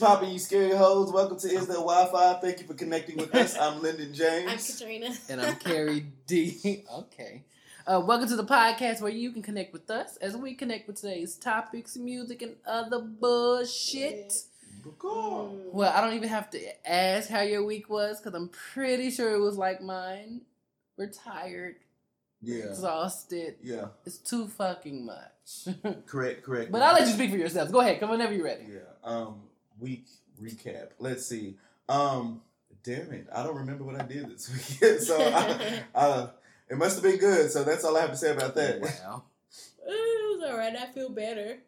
poppin', you scary hoes? Welcome to Is There Wi-Fi? Thank you for connecting with us. I'm Lyndon Jamez. I'm Katrina. and I'm Kerry D. Okay. Uh, welcome to the podcast where you can connect with us as we connect with today's topics, music, and other bullshit. Cool. Mm. Well, I don't even have to ask how your week was because I'm pretty sure it was like mine. We're tired, Yeah. exhausted. Yeah. It's too fucking much. Correct. Correct. but I'll let you speak for yourselves. Go ahead. Come whenever you're ready. Yeah. Um. Week recap. Let's see. Um. Damn it! I don't remember what I did this weekend. so, I, uh, it must have been good. So that's all I have to say about that. Wow. It was alright. I feel better.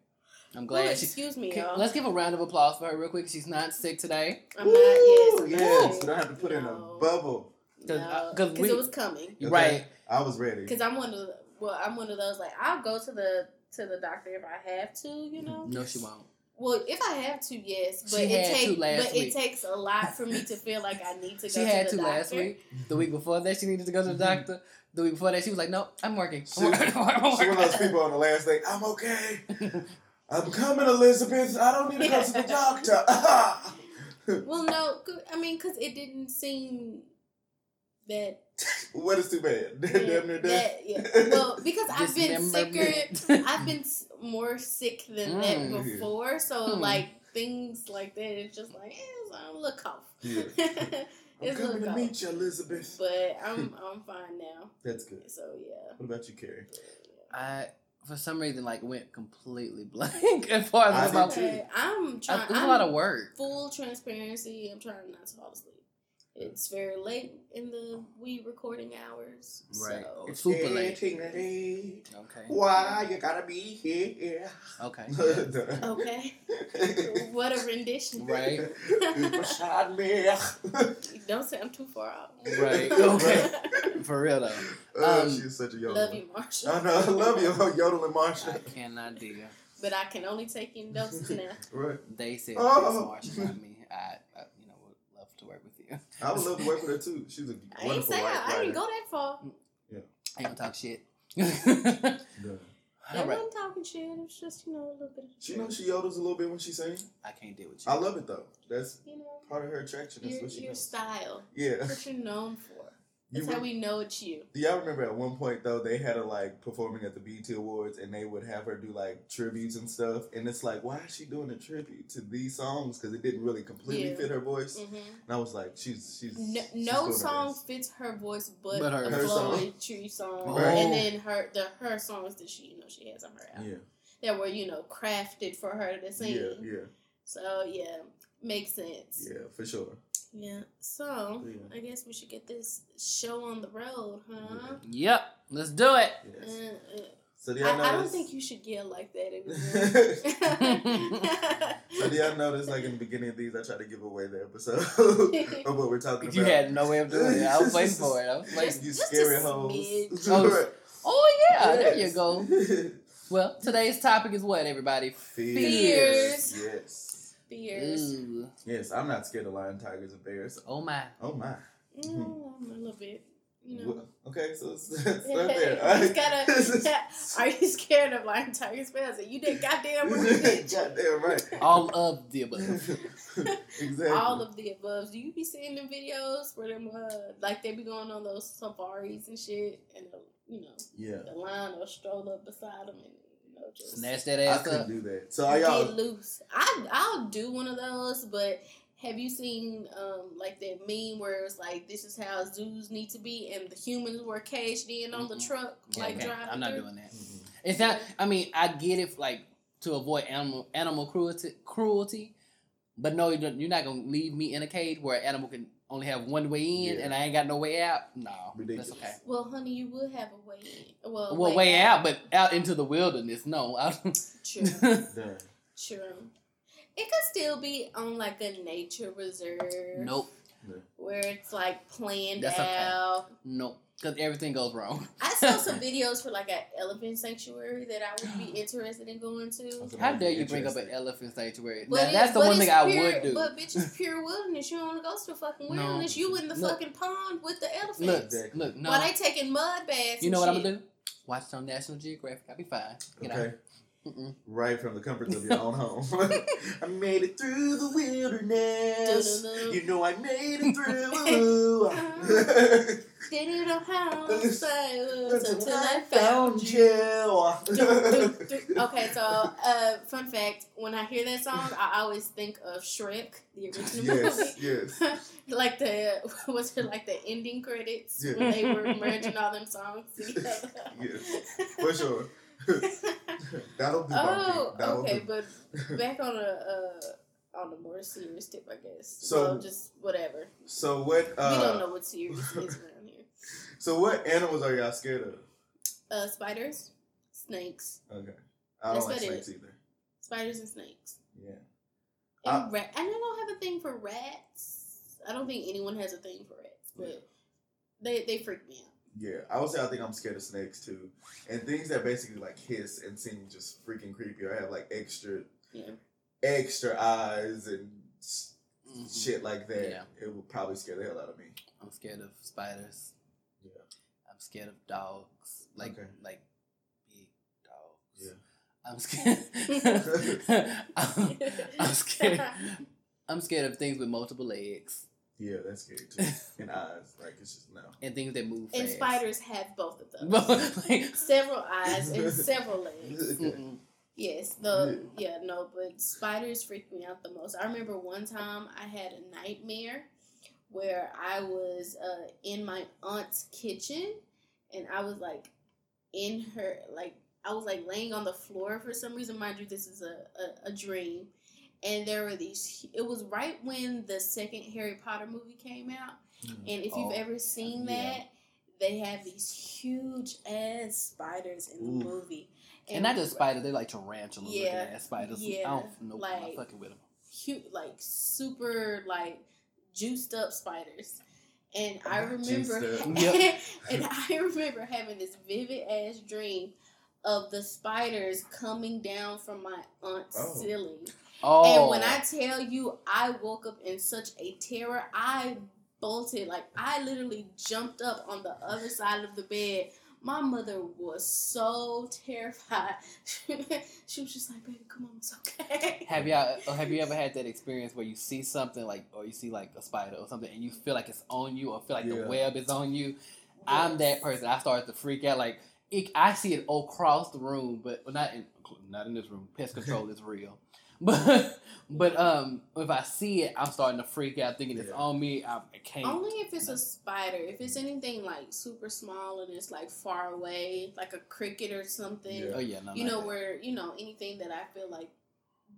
I'm Oh, glad she. excuse me, Can- y'all. let's give a round of applause for her real quick. She's not sick today. I'm not. Yes. Woo! Yes. We don't have to put in a bubble. Cause, No, uh, 'cause because it was coming. Okay. Right. I was ready. Because I'm one of the. Well, I'm one of those like I'll go to the to the doctor if I have to. You know. No, she won't. Well, if I have to, yes, but She it takes but week. it takes a lot for me to feel like I need to go She to had to last week. The week before that, she needed to go to the mm-hmm. doctor. The week before that, she was like, "No, I'm working." She, I'm working. she one of those people on the last day. I'm okay. I'm coming, Elizabeth. I don't need to go to the doctor. Well, no, I mean, because it didn't seem that what is too bad? Damn near death. that yeah. Well, because I've been Dismemberment. sicker. I've been more sick than that Mm. before. So Hmm. like things like that, it's just like eh, it's a little cough. Yeah. I'm it's a coming little to meet you, Elizabeth. But I'm I'm fine now. That's good. So yeah. What about you, Kerry? I, for some reason, like went completely blank as far as I about. did too. Okay, I'm trying. it was I'm a lot of work. full transparency. I'm trying not to fall asleep. It's very late in the we recording hours. Right. So. It's super late. late. Okay. Why you gotta be here? Okay. Okay. what a rendition. Right. Beside me. Don't say I'm too far out. Right. Okay. For real though, Oh, Um, she's such a yodeler. Love you, Marsha. I know. I love you, yodeling Marsha. I Marsha. cannot deal. But I can only take in doses now. Right. They said Oh. Chris Marshall, not me. I, I, you know, would love to work with you. I would love to work with her too. She's a I ain't wonderful say white I, I didn't writer. go that far. Yeah. I ain't gonna talk shit. Yeah. I All right. wasn't talking shit. It was just, you know, a little bit of She knows she yodels a little bit when she sings. I can't deal with you. I love it though. That's you know, part of her attraction. That's your, what she your knows. style. Yeah. What you're known for. You That's how we know it's you. Do y'all remember at one point though they had her like performing at the BET Awards and they would have her do like tributes and stuff and it's like why is she doing a tribute to these songs because it didn't really completely Yeah. fit her voice hmm and I was like she's she's No, she's no doing her song fits her voice but, But her- a Her song. Floetry song, Oh. and then her the her songs that she you know she has on her album yeah that were you know crafted for her to sing. yeah yeah So yeah, makes sense. yeah for sure Yeah. So Yeah. I guess we should get this show on the road, huh? Yep. Let's do it. yes Uh, uh, so do I, y'all I don't think you should yell like that anymore. so do y'all notice like in the beginning of these I try to give away the episode of what we're talking You about had no way of doing it. I was waiting for it. I was waiting. you Just scary hoes. Oh, Oh yeah, there you go. Well, today's topic is what, everybody? Fears. Yes. Fears. Ooh. Yes, I'm not scared of lion, tigers, and bears. Oh my. Oh my. Mm, a little bit. You know. Well, okay, so it's, it's not there. You gotta- Are you scared of lion tigers bears? You did goddamn right. Goddamn right. All of the above. exactly. All of the above. Do you be seeing them videos where them uh, like they be going on those safaris and shit, and the, you know yeah. the lion will stroll up beside them and you know just Snatch that ass I ass couldn't up. do that. So are get y'all? loose. I I'll do one of those, but have you seen um like that meme where it's like this is how zoos need to be, and the humans were caged in on the Mhm. truck, Yeah, like okay. driving. I'm not through? doing that. Mhm. It's not. I mean, I get it, like to avoid animal animal cruelty, cruelty. But no, you don't- you're not gonna leave me in a cage where an animal can only have one way in, Yeah. and I ain't got no way out. No, Ridiculous. that's okay. Well, honey, you would have a way in. Well, Well, way out, but out into the wilderness, no. I- True. Done. True. It could still be on like a nature reserve. nope, Where it's like planned That's okay. out. nope, because everything goes wrong. I saw some videos for like an elephant sanctuary that I would be interested in going to. How dare you bring up an elephant sanctuary? But Now, it- that's the one thing it's I pure- would do. But bitch, it's pure wilderness. You don't want to go to the fucking No. wilderness. You in the Look. fucking pond with the elephants. Look, Exactly. look, no. While they taking mud baths. you know and what I'm gonna do? Watch it on National Geographic. I'll be fine. You know? Okay. Mm-mm. right from the comforts of your own home. I made it through the wilderness. You know I made it through. Didn't know how to say it Until I found you. okay, so uh, fun fact: when I hear that song, I always think of Shrek, the original yes, movie. yes, like the was it like the ending credits when they were merging all them songs together. yes, for sure. That'll do. oh, That'll okay, do. but back on a uh, on a more serious tip, I guess. So- well, just whatever. So what? we don't Uh, know what serious is around here. so what animals are y'all scared of? Uh, spiders, snakes, Okay, I don't like about it. snakes either. spiders and snakes. Yeah. And rat. And I don't have a thing for rats. I don't think anyone has a thing for rats, but they they freak me out. Yeah, I would say I think I'm scared of snakes too, and things that basically like hiss and seem just freaking creepy or have like extra, Yeah. extra eyes and Mhm. shit like that. Yeah. It would probably scare the hell out of me. I'm scared of spiders. Yeah. I'm scared of dogs. Like Okay. like big dogs. Yeah. I'm scared. I'm, I'm scared. I'm scared of things with multiple legs Yeah, that's scary too. and eyes, like it's just no. and things that move And fast. spiders have both of those. like, Several eyes and several legs. mm-mm. Yes, the yeah, no, but spiders freak me out the most. I remember one time I had a nightmare where I was uh, in my aunt's kitchen and I was like in her like I was like laying on the floor for some reason. Mind you, this is a, a, a dream. And there were these. It was right when the second Harry Potter movie came out. Mm. And if you've Oh, ever seen yeah. that, they have these huge ass spiders in the Ooh. movie. And not just spiders, they're like tarantula Yeah, ass spiders. Yeah, I don't know like, like- fucking with them. Huge, like super, like juiced up spiders. And I remember. Yep. and I remember having this vivid ass dream of the spiders coming down from my aunt's Oh. ceiling. Oh, And when oh. I tell you, I woke up in such a terror. I bolted, like I literally jumped up on the other side of the bed. My mother was so terrified. she was just like, "Baby, come on, it's okay." have y'all uh, have you ever had that experience where you see something like or you see like a spider or something and you feel like it's on you or feel like Yeah. the web is on you? I'm that person. I start to freak out. Like it, I see it across the room, but well, not in not in this room. Pest control is real, but but um, if I see it, I'm starting to freak out, thinking it's on me. I, I can't. Only if it's a spider. If it's anything like super small and it's like far away, like a cricket or something, Yeah. oh yeah, no, you not know, that. where you know anything that I feel like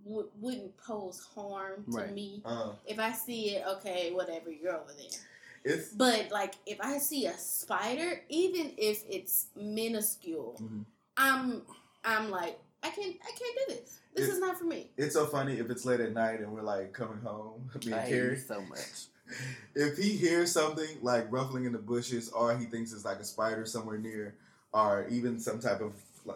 w- wouldn't pose harm to Right. me. Uh, If I see it, okay, whatever, you're over there. it's But like if I see a spider, even if it's minuscule, Mhm. I'm I'm like I can't I can't do this. This It- is not for me. it's so funny if it's late at night and we're like coming home. Me I and hate Kerry. so much. If he hears something like ruffling in the bushes, or he thinks it's like a spider somewhere near, or even some type of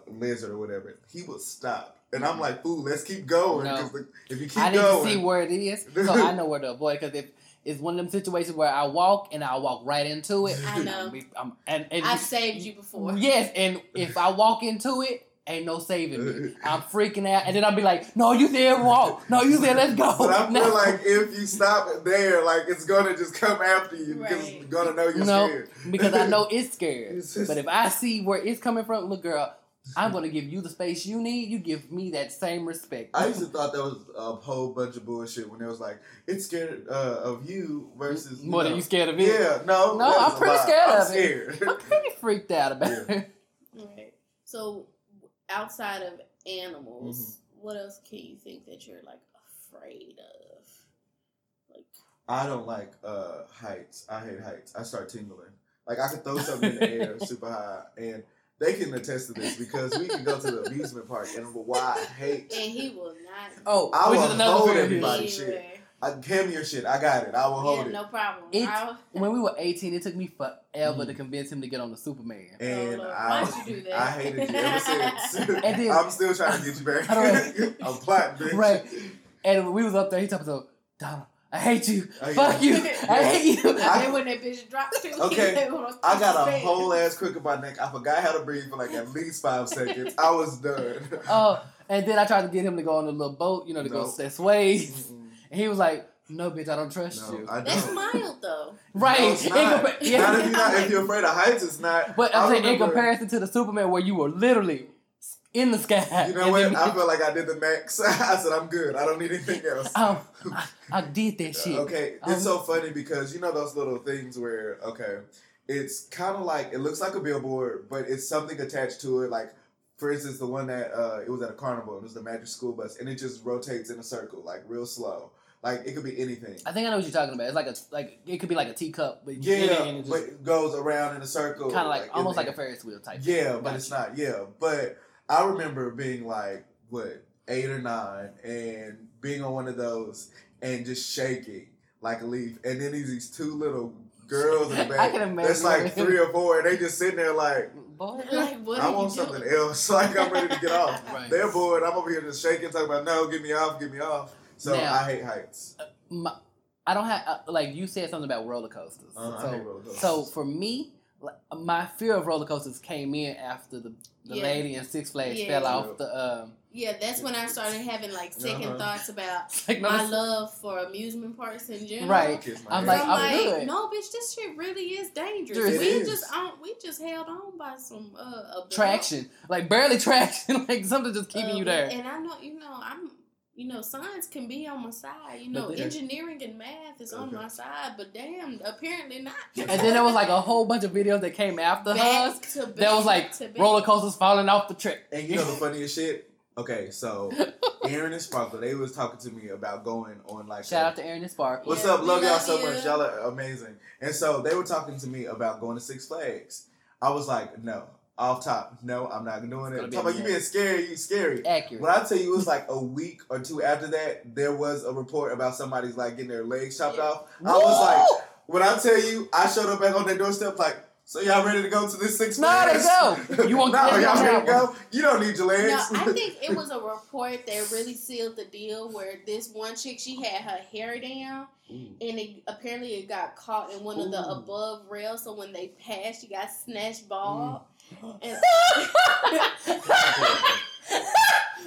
lizard or whatever, he will stop. And I'm mm-hmm. like, ooh, let's keep going." No. 'cause the- if you keep I need going, to see where it is, so I know where to avoid. Because if it's one of them situations where I walk and I walk right into it, I know. I'm, I'm- and, and I've saved you before. yes, and if I walk into it, ain't no saving me. I'm freaking out, and then I'll be like, "No, you there? Walk. No, you there? Let's go." But I feel No. like if you stop there, like it's gonna just come after you because Right. it's gonna know you're No. scared. because I know it's scared. It's just- But if I see where it's coming from, look, girl, I'm gonna give you the space you need. You give me that same respect. I used to thought that was a whole bunch of bullshit when it was like it's scared uh, of you versus more than you scared of it. Yeah, no, No, I'm pretty lie. scared I'm of it. scared. I'm pretty freaked out about Yeah. it. Right. So outside of animals, Mm-hmm. what else can you think that you're like afraid of? Like I don't like uh, heights. I hate heights. I start tingling. Like I could throw something in the air super high, and they can attest to this because we can go to the amusement park, and why I hate. and he will not Oh, I which will is hold everybody. shit. Anywhere. I, give me your shit. I got it. I will hold Yeah, it. no problem. It's- I'll- When we were 18, it took me forever Mhm. to convince him to get on the Superman. And Oh, I, Why'd you do that? I hated you ever since. And then- I'm still trying to get you back. How do I'm plotting, bitch. Right. And when we was up there, he told me, so, Donald, I hate you. Oh, Fuck yeah. you. I hate you. and then when that bitch dropped too, Okay, I got a whole ass crook in my neck. I forgot how to breathe for like at least five seconds. I was done. Oh, And then I tried to get him to go on the little boat, you know, to go Nope. that sways. Mm-mm. And he was like, "No, bitch, I don't trust No, you." I That's don't. mild though. right? No, it's not. compa- yeah. Not if you're not if you're afraid of heights, it's not. But I I'm saying in remember- comparison to the Superman where you were literally in the sky. You know what? then- I felt like I did the max. I said I'm good. I don't need anything else. um, I, I did that shit. Okay, Um, it's so funny because you know those little things where okay, it's kind of like it looks like a billboard, but it's something attached to it. Like for instance, the one that uh, it was at a carnival. It was the Magic School Bus, and it just rotates in a circle, like real slow. Like it could be anything. I think I know what you're talking about. It's like a like it could be like a teacup, but Yeah, and it but it goes around in a circle, kind of like, in almost like a Ferris wheel type. Yeah, but Gotcha. it's not. Yeah, but I remember being like what eight or nine and being on one of those and just shaking like a leaf, and then these these two little girls in the back. I back. can That's like three or four, and they just sitting there like, Boy, Like what I want something doing? else. Like I'm ready to get off. Right. They're bored. I'm over here just shaking, talking about no, get me off, get me off. So Now- I hate heights. my, I don't have uh, like you said something about roller coasters. Uh, I so, hate roller coasters. so for me, like, my fear of roller coasters came in after the the Yeah. lady in Six Flags Yeah. fell off the. Um, Yeah, that's when I started having like 2nd Uh-huh. thoughts about like, no, my love for amusement parks in general. Right. I'm like, I'm I'm like, good. no, bitch, this shit really is dangerous. It we is. just on, we just held on by some uh traction, like barely traction, like something just keeping uh, you there. And I know, you know, I'm, you know, science can be on my side. You know, then- engineering and math is on my side, but damn, apparently not. And then there was like a whole bunch of videos that came after hers. back to back That was like roller coasters falling off the track. And you know the funniest shit? Okay, so Aaron and Sparkle, they was talking to me about going on like Shout a- out to Aaron and Sparkle. What's Yeah, up? we Love y'all so you. much. Y'all are amazing. And so they were talking to me about going to Six Flags. I was like, no. Off top, no, I'm not doing gonna it. be Talk about you being scary, you scary. Accurate. When I tell you it was like a week or two after that, there was a report about somebody's like getting their legs chopped Yeah. off. I was like, when I tell you, I showed up back on their doorstep like, so y'all ready to go to this Six No, Flags? they go. You want- no, they y'all don't ready to go? You don't need your legs. No. I think it was a report that really sealed the deal where this one chick she had her hair down Ooh. and it apparently it got caught in one of the above rails so when they passed she got snatched bald. Mm. And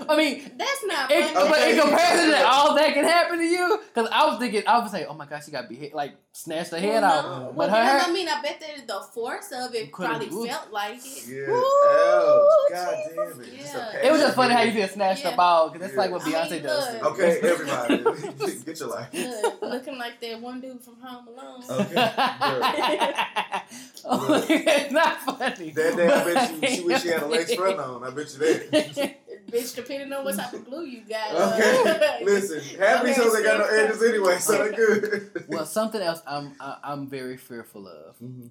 I mean, that's not funny. but in comparison to all that can happen to you, because I was thinking, I was like, oh my gosh, she got behead, like snatched her head Well, off. no. But Well, her because, I mean, I bet that the force of it probably ooh. felt like it. Yeah. Woo, Ouch. God Jesus. damn it. Yeah. It was just funny how you feel snatched Yeah. the ball, because that's like what I mean, Beyonce does. look. Okay, everybody, get your life. Look, looking like that one dude from Home Alone. Okay. oh, it's not funny. That day, I bet you she wish she had a lace front on. I bet you that. Bitch, depending on what type of glue you got. Okay, listen, half these Okay, hoes ain't got no edges anyway, so they're good. well, something else I'm I, I'm very fearful of Mhm.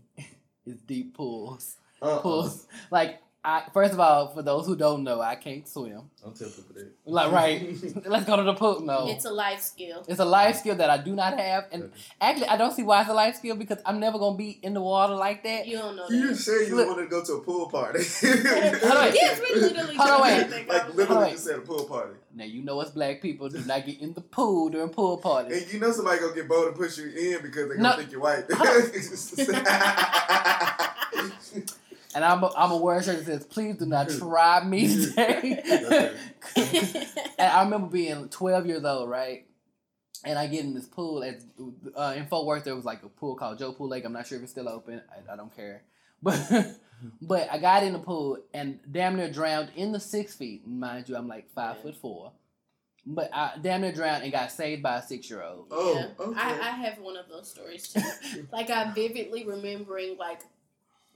is deep pools. Uh-uh. Pools, like I first of all, for those who don't know, I can't swim. Don't tell people that. Like right, let's go to the pool. No, It's a life skill. It's a life skill that I do not have, and Okay. actually, I don't see why it's a life skill because I'm never gonna be in the water like that. You don't know That. You that. said you Look. wanted to go to a pool party. yes, we literally Hold on, wait. Like literally Wait. just said a pool party. Now you know us black people do not get in the pool during pool parties. And you know somebody gonna get bold and push you in because they gonna No. think you're white. And I'm a, I'm a wear a shirt that says, "Please do not try me today." And I remember being 12 years old, right? And I get in this pool at uh, in Fort Worth. There was like a pool called Joe Pool Lake. I'm not sure if it's still open. I, I don't care, but but I got in the pool and damn near drowned in the six feet. Mind you, I'm like five Yeah. foot four, but I damn near drowned and got saved by a six year old. Oh, Yeah. okay. I, I have one of those stories too. like I'm vividly remembering like,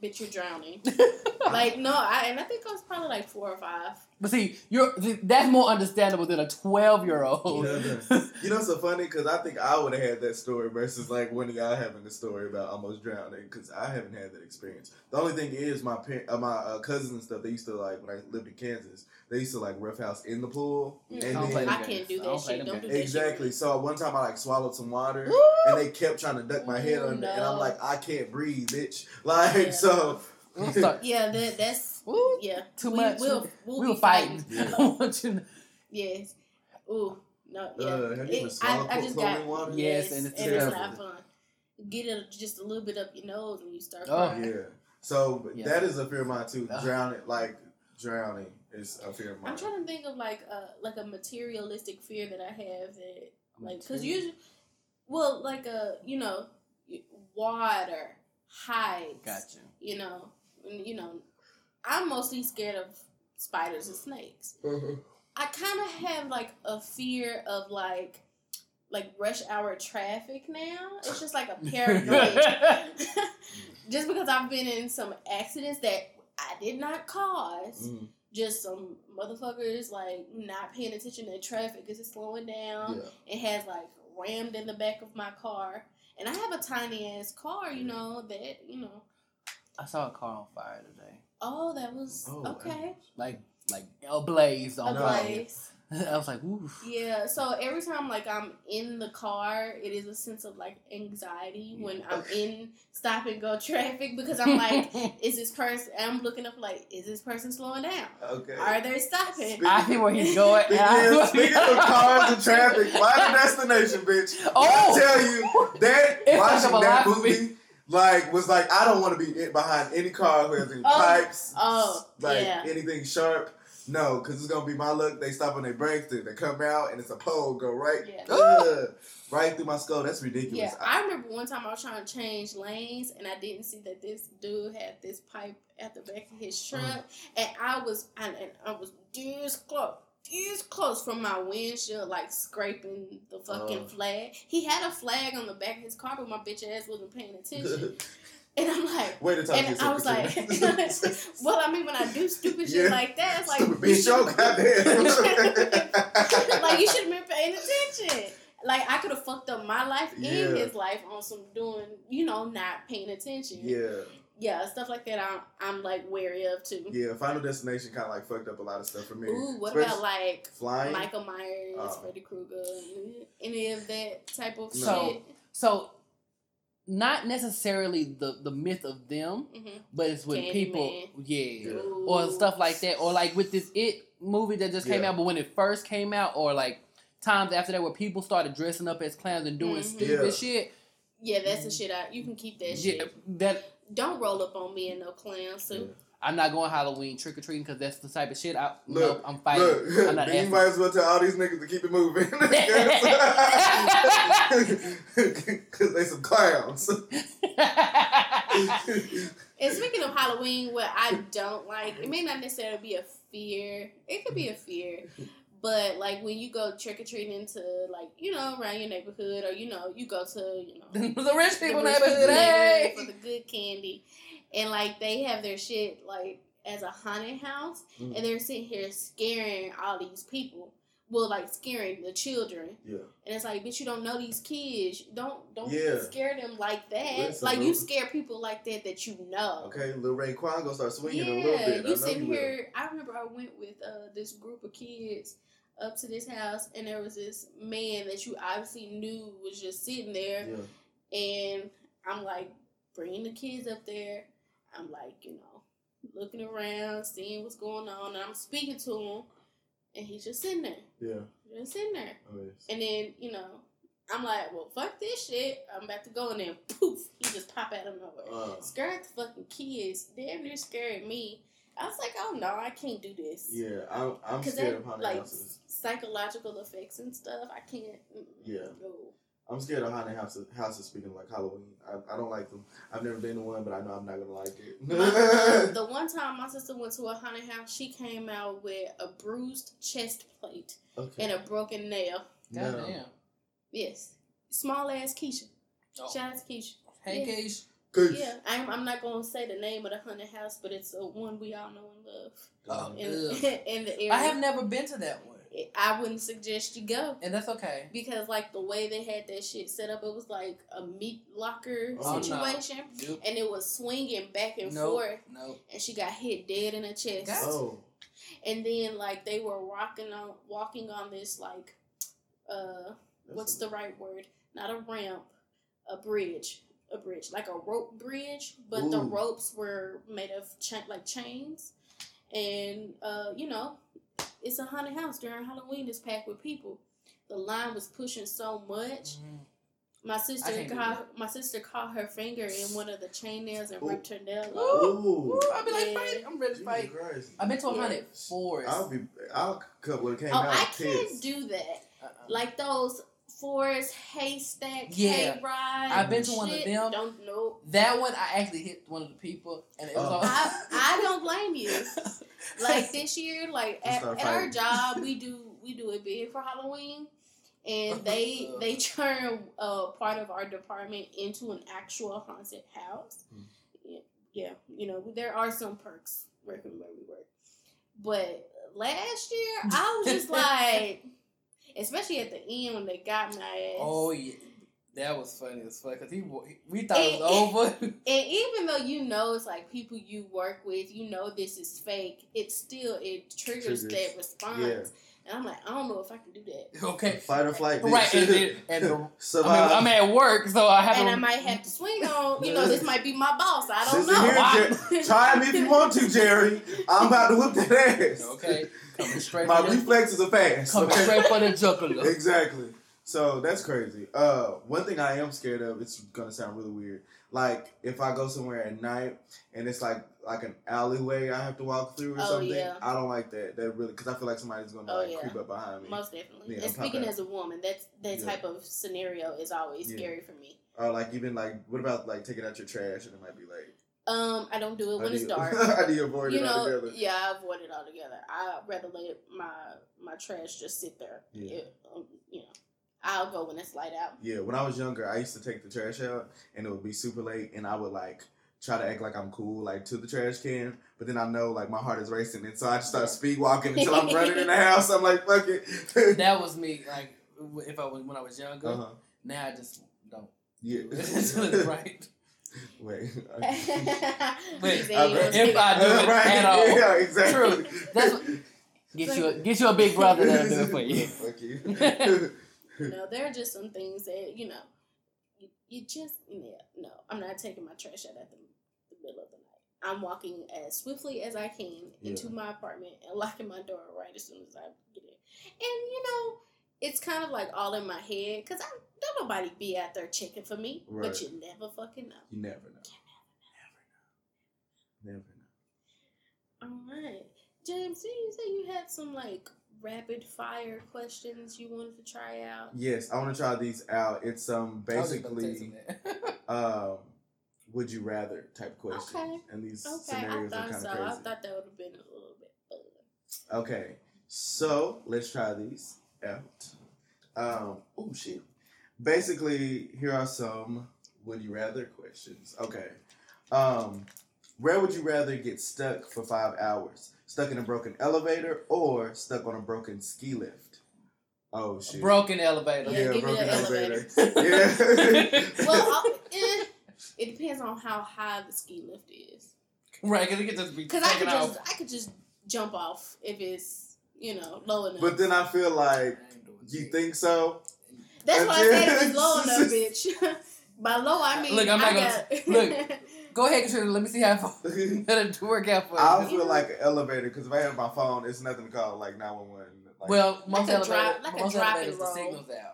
bitch, you're drowning. like no, I and I think I was probably like four or five. But see, you're that's more understandable than a 12 year You old. know, you know, so funny because I think I would have had that story versus like one of y'all having a story about almost drowning because I haven't had that experience. The only thing is my par- uh, my uh, cousins and stuff. They used to like when I lived in Kansas. They used to like roughhouse in the pool, Mm, and I don't play then I can't do games. I that don't shit. Don't do games. that exactly. shit. So one time I like swallowed some water, Woo! and they kept trying to duck my head Ooh, under, and I'm like, I can't breathe, bitch. Like Yeah. so. Yeah, that that's Woo, yeah. too we, much. We'll, we'll we be were fighting. Yeah. I want you to- Yes. Ooh. No. Yeah. Uh, have you It- swallowed I, I just got water? Yes, yes, and it's and it's not fun. Get it just a little bit up your nose when you start Oh. crying. Yeah. So Yeah. that is a fear of mine too. Ugh. Drowning, like drowning. Is a fear of mine. I'm trying to think of like a like a materialistic fear that I have that like because usually, well, like a you know, water, heights. Gotcha. You know, you know, I'm mostly scared of spiders and snakes. Mhm. I kind of have like a fear of like like rush hour traffic now. It's just like a paranoia. just because I've been in some accidents that I did not cause. Mm, Just some motherfuckers like not paying attention to traffic because it's slowing down. yeah. It has like rammed in the back of my car. And I have a tiny ass car, you know, that, you know. I saw a car on fire today. Oh, that was Oh, okay. Like like a blaze on no. fire. Place. I was like, oof. Yeah, so every time like I'm in the car, it is a sense of like anxiety when I'm in stop and go traffic because I'm like, is this person? I'm looking up like, is this person slowing down? Okay. Are they stopping? Speak- I see where he's going. Speaking, of, speaking of cars and traffic, Final Destination, bitch. Oh! I tell you that It watching up a that lot movie, like, was like I don't want to be in- behind any car who has any Oh, pipes, oh, like yeah. anything sharp. No, because it's gonna be my look. They stop on their brakes, they, they come out, and it's a pole go right, Yeah. Ugh, right through my skull. That's ridiculous. Yeah, I remember one time I was trying to change lanes and I didn't see that this dude had this pipe at the back of his truck, Uh-huh. and I was and, and I was this close, this close from my windshield, like scraping the fucking Oh. flag. He had a flag on the back of his car, but my bitch ass wasn't paying attention, and I'm like. Way to talk And I was like, well, I mean, when I do stupid shit Yeah. like that, it's like, Stupid you bitch, show, goddamn. like you should have been paying attention. Like I could have fucked up my life Yeah. and his life on some doing, you know, not paying attention. yeah, Yeah, stuff like that. I'm I'm like wary of too. yeah. Final Destination kind of like fucked up a lot of stuff for me. Ooh, what Especially about like flying? Michael Myers, Oh. Freddy Krueger, any of that type of So- shit? So, not necessarily the the myth of them, hmm but it's when people, yeah, Yeah. or stuff like that, or like with this It movie that just came Yeah. out, but when it first came out, or like times after that where people started dressing up as clowns and doing Mhm. stupid Yeah. shit. Yeah, that's the shit. I you can keep that Yeah, shit. that Don't roll up on me in no clown suit. I'm not going Halloween trick or treating because that's the type of shit I Look, nope, I'm fighting. Look, I'm not you might as well tell all these niggas to keep it moving. Because they some clowns. And speaking of Halloween, what I don't like, it may not necessarily be a fear. It could be a fear. But like when you go trick or treating to like, you know, around your neighborhood or you know, you go to, you know the rich the people rich neighborhood, people's hey! neighborhood for the good candy. And like they have their shit like as a haunted house Mm. and they're sitting here scaring all these people. Well, like scaring the children. Yeah. And it's like, bitch, you don't know these kids. Don't don't Yeah. scare them like that. Listen, like you scare people like that that you know. Okay, Lil Ray Kwan gonna start swinging Yeah, a little bit. I you sitting he will. here. I remember I went with uh, this group of kids up to this house, and there was this man that you obviously knew was just sitting there, Yeah. and I'm like bringing the kids up there. I'm like, you know, looking around, seeing what's going on, and I'm speaking to him, and he's just sitting there, Yeah. just sitting there. Oh, yes. And then, you know, I'm like, well, fuck this shit. I'm about to go, and then poof, he just pop out of nowhere. Uh, Scared the fucking kids. Damn near scared me. I was like, oh no, I can't do this. yeah, I'm, I'm scared that of haunted like houses. psychological effects and stuff. I can't. mm, Yeah. No. I'm scared of haunted houses. Houses speaking like Halloween, I, I don't like them. I've never been to one, but I know I'm not gonna like My- it. the one time my sister went to a haunted house, she came out with a bruised chest plate okay. and a broken nail. No. Goddamn. Yes, small ass Keisha. Oh. Shout out to Keisha. Hey, Yeah. Keish. Good. Yeah, I'm, I'm not gonna say the name of the haunted house, but it's a one we all know and love Oh, in, in the area. I have never been to that one, I wouldn't suggest you go. and that's okay. because like the way they had that shit set up, it was like a meat locker Oh, no. situation, Nope. and it was swinging back and Nope. forth, Nope. and she got hit dead in the chest. Got- Oh. And then like they were walking on walking on this like uh what's the right word? Not a ramp, a bridge, a bridge like a rope bridge, but the ropes were made of cha- like chains, and uh you know it's a haunted house during Halloween. It's packed with people. The line was pushing so much. Mhm. My sister can't caught my sister caught her finger in one of the chain nails and Ooh. ripped her nail Ooh. off. Ooh. I'll be like, Yeah. fight. I'm ready to Jesus fight. Christ. I've been to a Yeah. haunted forest. I'll be. I'll cut what came Oh, out. I can't pissed. do that. Uh-uh. Like those forest haystack Yeah. hay ride. I've been to one of them. Don't know. that one, I actually hit one of the people, and it was Oh. all. I, I don't blame you. Like this year, like at, at our job, we do we do it big for Halloween, and they they turn uh, part of our department into an actual haunted house. Hmm. Yeah, yeah, you know there are some perks working where we work, but last year I was just like, especially at the end when they got my ass. oh yeah, that was funny as fuck. Cause he, we thought it was over. And even though you know it's like people you work with, you know this is fake, it still it triggers, Triggers. that response. Yeah. And I'm like, I don't know if I can do that. okay, Fight or flight. bitch. right, and, then- and the, I Survive. mean, I'm at work, so I have And to. I might have to swing on, you know, this might be my boss. I don't Listen know. here, I- Try me if you want to, Jerry. I'm about to whip that ass. Okay, coming straight. My for the, reflexes are fast. coming okay? straight for the jugular. Exactly. So that's crazy. Uh, one thing I am scared of. It's gonna sound really weird. Like if I go somewhere at night and it's like like an alleyway I have to walk through or Oh, something. yeah. I don't like that. That really because I feel like somebody's gonna Oh, like yeah. creep up behind me. Most definitely. Yeah, and speaking as a woman, that's that Yeah. type of scenario is always Yeah. scary for me. Or like even like what about like taking out your trash and it might be like Um, I don't do it when do it's dark. I do you avoid you it know, altogether? yeah, I avoid it altogether. I'd rather let my my trash just sit there. Yeah. It, um, you know, I'll go when it's light out. Yeah, when I was younger, I used to take the trash out, and it would be super late, and I would like try to act like I'm cool, like to the trash can. But then I know like my heart is racing, and so I just start speed walking until I'm running in the house. I'm like, fuck it. That was me. Like if I was when I was younger. uh-huh. Now I just don't. Yeah. do it until it's right. Wait. Uh, if if I do it right. at all. Yeah, exactly. True. That's what- Get you a, get you a big brother that'll do it for you. Fuck you. no, there are just some things that you know. You, you just yeah no. I'm not taking my trash out at the, the middle of the night. I'm walking as swiftly as I can into my apartment and locking my door right as soon as I get in. And you know, it's kind of like all in my head because I don't nobody be out there checking for me, Right. but you never fucking know. you never know. Never know. Never know. All right, Jamez, did you say you had some like rapid fire questions you wanted to try out? Yes, I want to try these out. It's um I was just about to say basically um would you rather type questions, Okay. and these Okay, I scenarios are thought kind so. of I thought that would have been a little bit fun. Okay, so let's try these out. Um, oh shit. Basically, here are some would you rather questions. Okay. Um, where would you rather get stuck for five hours? Stuck in a broken elevator or stuck on a broken ski lift? Oh shit. Broken elevator. Yeah, give me broken elevator. elevator. yeah. Well, I'll, eh, it depends on how high the ski lift is. Right, because it could just be Because I could off. just I could just jump off if it's you know low enough. but then I feel like I ain't doing you think so. That's why I said. If it's low enough, bitch. By low, I mean Look, I'm not I gonna- got, look. Go ahead, Katrina. Let me see how far that'll work out for you. I feel like an elevator because if I have my phone, it's nothing to call like nine one one. well, most a elevators, drop- like a most drop and elevators, the signals out.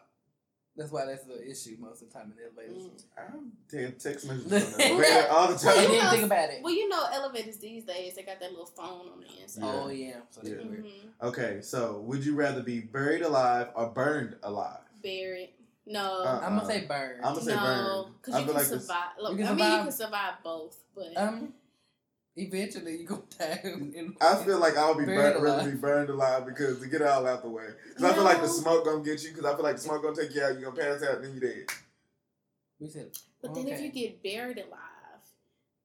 That's why that's the issue most of the time in elevators. I'm getting text messages Mm. on the elevator all the I Well, you didn't know- think about it. Well, you know, elevators these days they got that little phone on the inside. Oh yeah, so Yeah. weird. hmm Okay, so would you rather be buried alive or burned alive? Buried. No. Uh, I'm gonna say burn. I'm gonna say no, burn. because you can like this- survive. Look, You can I mean, you can survive both, but um, eventually you go down. In, I feel like I'll be Buried burnt, rather be burned alive because to get it all out the way. Because I feel like the No. smoke gonna get you. Because I feel like the smoke gonna take you out. You are gonna pass out, and then you dead. we said but then if you get buried alive,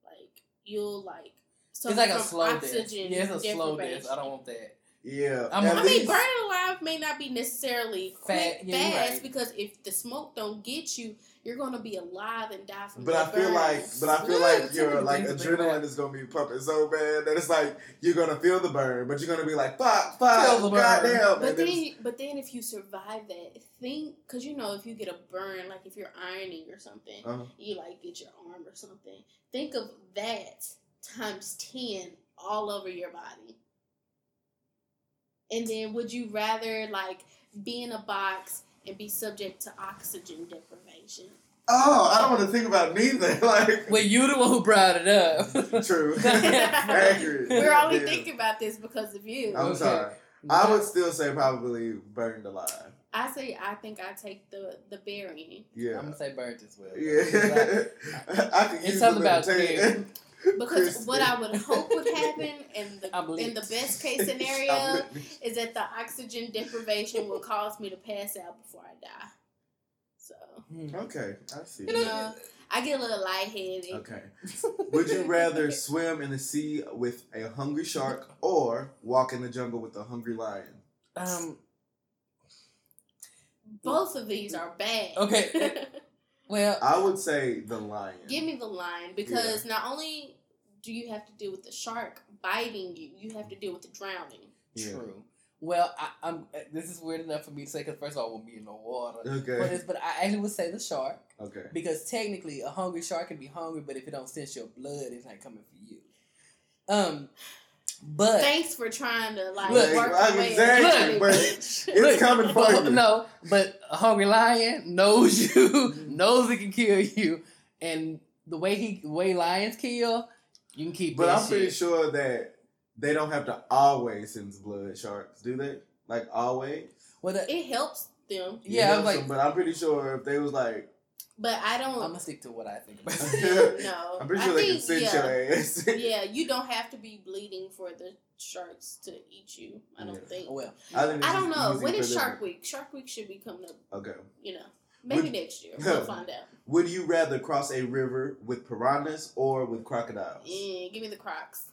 like you'll like. So it's like a from slow death. Yeah, it's a slow death. I don't want that. Yeah, I'm- at I mean, burning alive may not be necessarily quick, yeah, fast right. because if the smoke don't get you, you're gonna be alive and die from. But I the feel like, but I feel like your like things to think adrenaline is gonna be pumping so bad that it's like you're gonna feel the burn, but you're gonna be like, fuck, fuck, Feel the goddamn. But and then then, but then if you survive that, think because you know if you get a burn, like if you're ironing or something, Uh-huh. you like get your arm or something. Think of that times ten all over your body. And then, would you rather like be in a box and be subject to oxygen deprivation. Oh, I don't want to think about neither. Like, Well, you the one who brought it up. true, accurate. We're only Damn. thinking about this because of you. I'm Okay. sorry. I would still say probably burned alive. I say I think I take the the burying Yeah. I'm gonna say burnt as well. Yeah. I could It's use something a little about tan. Because Crispy. what I would hope would happen in the in the best case scenario is that the oxygen deprivation will cause me to pass out before I die. So Hmm. Okay, I see. You know, I get a little lightheaded. Okay. Would you rather swim in the sea with a hungry shark or walk in the jungle with a hungry lion? Um. Both of these are bad. Okay. Well, I would say the lion. Give me the line because not only do you have to deal with the shark biting you, you have to deal with the drowning. Yeah. true. Well, I, I'm. uh, This is weird enough for me to say because first of all, I won't be in the water. Okay. But, it's, but I actually would say the shark Okay. because technically a hungry shark can be hungry, but if it don't sense your blood, it's not coming for you. Um, but Thanks for trying to like Look, work I'm your way exactly, around it, but bitch. It's coming for but, you. No, but a hungry lion knows you, knows it can kill you, and the way he, the way lions kill, you can keep. But I'm pretty sure that they don't have to always sense blood sharks, do they? Like always? Well, the, it helps them, yeah, You I'm like, so- but I'm pretty sure if they was like, but I don't. I'm gonna stick to what I think about. no, I'm pretty I sure they can think, sense yeah, your ass. yeah, you don't have to be bleeding for the sharks to eat you. I don't Yeah. think. well, I, think I don't know. When is When them. Shark Week? Shark Week should be coming up. Okay. You know, maybe Would- next year. We'll find out. Would you rather cross a river with piranhas or with crocodiles? Yeah, give me the Crocs.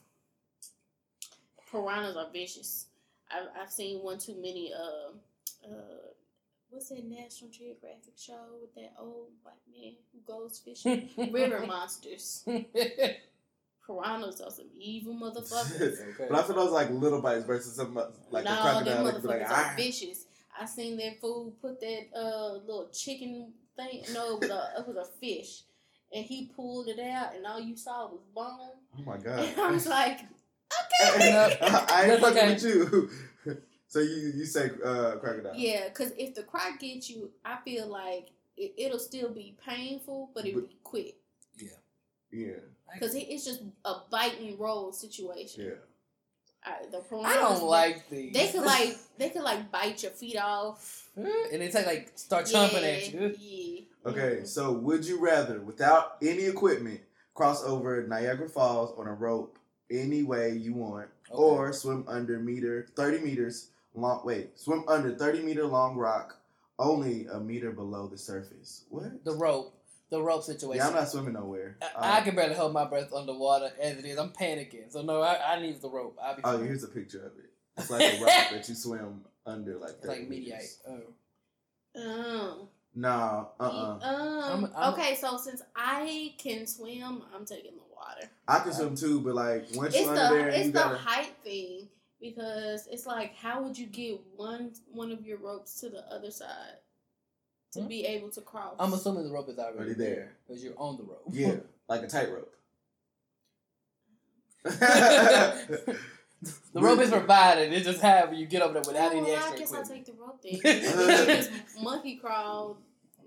Piranhas are vicious. I've, I've seen one too many. Uh, uh, what's that National Geographic show with that old white man who goes fishing? River monsters. Piranhas are some evil motherfuckers. okay. But I feel those like little bites versus some like a no, crocodile. them that could be motherfuckers like, are ah. vicious. I seen that fool put that uh little chicken thing. No, it was a it was a fish, and he pulled it out, and all you saw was bone. Oh my god! And I was like, I, okay. I ain't That's fucking okay. with you. So you you say uh, crocodile? Yeah, because if the croc gets you, I feel like it, it'll still be painful, but it'll be quick. Yeah. Yeah. Because it, it's just a bite and roll situation. Yeah. I, the I don't like these. They could like they could like bite your feet off. and it's like like start chomping at you. Yeah. Okay. Mhm. So would you rather, without any equipment, cross over Niagara Falls on a rope any way you want, Okay. or swim under meter thirty meters long? Wait, swim under thirty meter long rock, only a meter below the surface. What? The rope, the rope situation. Yeah, I'm not swimming nowhere. I, Uh, I can barely hold my breath underwater as it is. I'm panicking. So no, I, I need the rope. I'll be Oh, fine. here's a picture of it. It's like a rock that you swim under, like It's like mediate. meters. Oh. Um, Nah, uh, uh Um. I'm- I'm- okay, so since I can swim, I'm taking the water. I can swim too, but like once It's you're the under there, it's you the gotta. height thing because it's like how would you get one one of your ropes to the other side to Hmm? be able to cross? I'm assuming the rope is already, Already there there. because you're on the rope. Yeah, like a tightrope. the rope is provided. It just however you get over there without Oh, any well, extra I guess I'll take the rope then. Monkey crawl.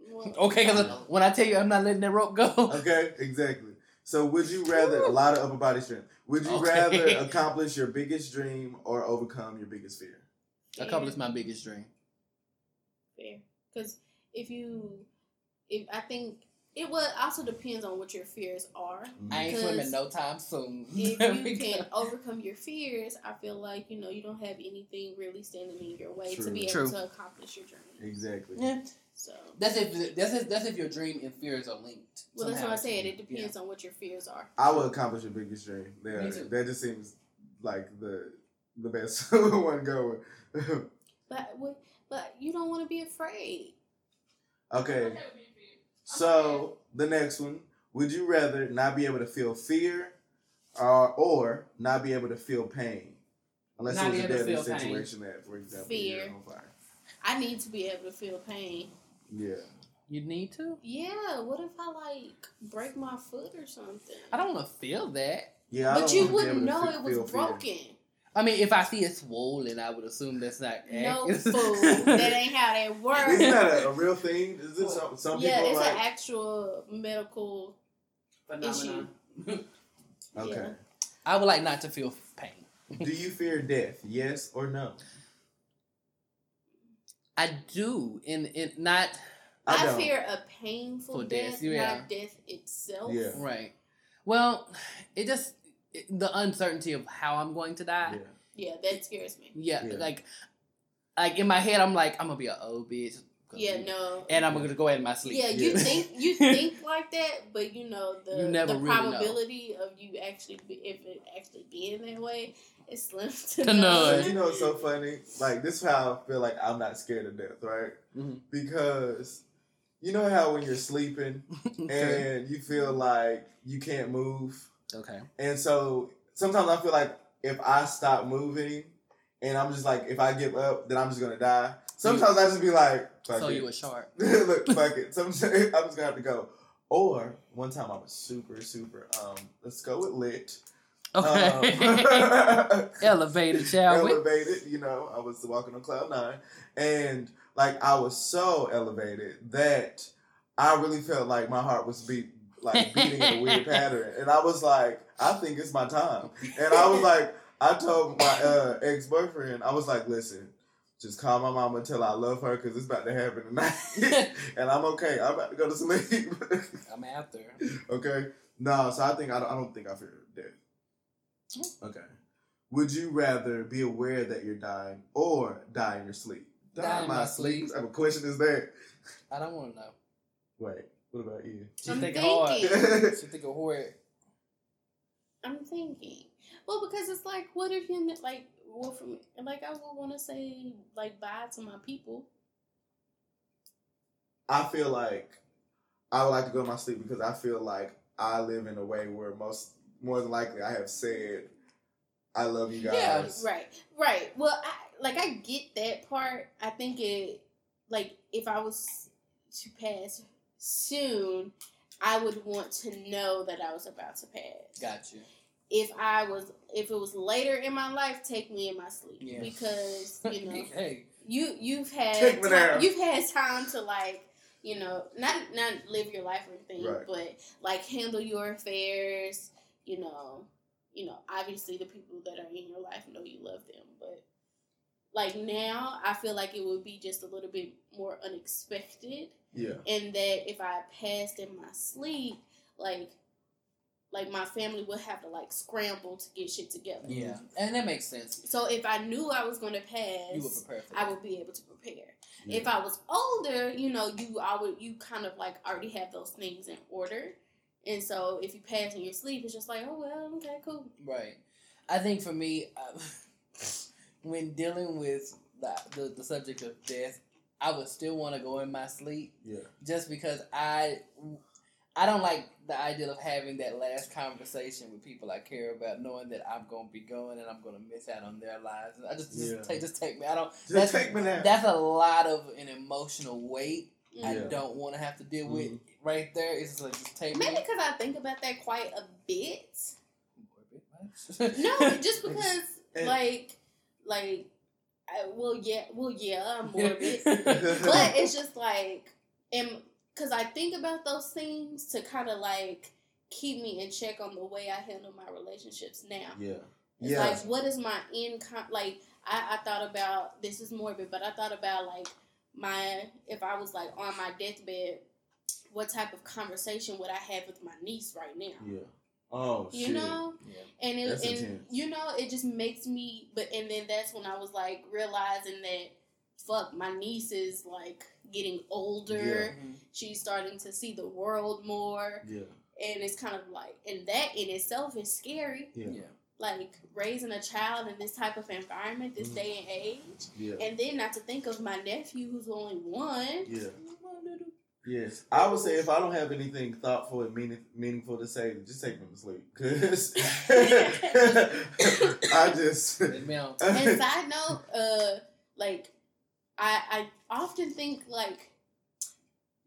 Well, Okay, because when I tell you I'm not letting that rope go, okay, exactly. So, would you rather a lot of upper body strength? Would you Okay. rather accomplish your biggest dream or overcome your biggest fear? accomplish my biggest dream. fair because if you if I think it would also depends on what your fears are. Mm-hmm. I ain't Because swimming no time soon. If you can overcome your fears, I feel like you know you don't have anything really standing in your way to True. be able True. to accomplish your dream. Exactly. yeah, So, that's if that's if, that's if your dream and fears are linked. well, that's what I somehow. said. It depends on what your fears are. I will accomplish your biggest dream. Me too. that just seems like the the best one going. But but you don't want to be afraid. okay, so the next one: Would you rather not be able to feel fear, or or not be able to feel pain, unless Not it was a deadly feel pain. situation that, for example, Fear. you're on fire. I need to be able to feel pain. Yeah. You need to. Yeah. What if I like break my foot or something? I don't want to feel that. Yeah, I But don't you wouldn't know fe- it was feel fear. broken. I mean, if I see it swollen, I would assume that's not. No fool. that ain't how that works. Isn't that a, a real thing? Is this some, some yeah, people it's like? an actual medical Phenomenon. okay. yeah. I would like not to feel pain. Do you fear death? Yes or no? I do, in in not I I, fear a painful For death, death, yeah. not death itself. Yeah. right. Well, it just it, the uncertainty of how I'm going to die. Yeah. Yeah, that scares me. Yeah, Yeah. like like in my head, I'm like I'm gonna be an old bitch. Yeah, no. and I'm gonna go ahead in my sleep. Yeah, you Yeah. think you think like that, but you know the You the really know. probability of you actually be, if it actually being in that way is slim to To none. none. You know, it's so funny. Like this, is how I feel like I'm not scared of death, right? Mhm. Because you know how when you're sleeping and you feel like you can't move, okay. and so sometimes I feel like if I stop moving, and I'm just like, if I give up, then I'm just gonna die. Sometimes I just be like, fuck So it. you a shark. Look, fuck it. Sometimes I'm just gonna have to go. Or one time I was super, super. Um, let's go with lit. Okay. Um, Elevated, shall we? elevated. You know, I was walking on cloud nine, and like I was so elevated that I really felt like my heart was beat, like beating in a weird pattern, and I was like, I think it's my time, and I was like, I told my uh, ex boyfriend, I was like, listen. Just call my mama and tell her I love her because it's about to happen tonight, and I'm okay. I'm about to go to sleep. I'm after. Okay. No, so I think I don't, I don't think I fear death. Mm-hmm. Okay. Would you rather be aware that you're dying or die in your sleep? Die in my sleep. I have a question is that? I don't want to know. Wait, what about you? She I'm think thinking. hard. She think hard. I'm thinking. Well, because it's like, what if you like, well, for me, and like I would want to say like bye to my people. I feel like I would like to go to my sleep because I feel like I live in a way where most more than likely I have said I love you guys. Yeah, guys. Right, right. Well, I like I get that part. I think it like if I was to pass soon, I would want to know that I was about to pass. Got you. If I was if it was later in my life, take me in my sleep Yeah. because you know hey, you you've had Take me there. time, you've had time to like you know not not live your life or anything, Right. but like handle your affairs. You know, you know. Obviously, the people that are in your life know you love them, but like now, I feel like it would be just a little bit more unexpected, Yeah. and that if I passed in my sleep, like. Like my family would have to like scramble to get shit together. yeah, and that makes sense. So if I knew I was gonna pass, You were prepared for I would be able to prepare. Yeah. If I was older, you know, you I would you kind of like already have those things in order. And so if you pass in your sleep, it's just like, oh well, okay, cool. Right. I think for me, uh, when dealing with the, the the subject of death, I would still want to go in my sleep Yeah. just because I I don't like the idea of having that last conversation with people I care about, knowing that I'm gonna be going and I'm gonna miss out on their lives. I just just Yeah. take just take me. I don't. Just That's, take me now. that's a lot of an emotional weight. I don't want to have to deal with Mhm. right there. It's just like just take Maybe because I think about that quite a bit. no, No, just because like like I, well yeah well yeah I'm morbid. but but it's just like and because i think about those things to kind of like keep me in check on the way i handle my relationships now Yeah. it's Yeah. like what is my end like I, I thought about this is morbid but i thought about like my if i was like on my deathbed what type of conversation would i have with my niece right now Yeah. Oh you shit. know yeah. and it, That's and intense. you know it just makes me but and then that's when i was like realizing that fuck my niece is like getting older Mhm. she's starting to see the world more Yeah. and it's kind of like and that in itself is scary Yeah. Yeah. like raising a child in this type of environment this Mhm. day and age Yeah. and then not to think of my nephew who's only one Yeah. Yes, I would say if I don't have anything thoughtful and meaning, meaningful to say, just take me to sleep. Cause I just Let me and side note uh like i i often think like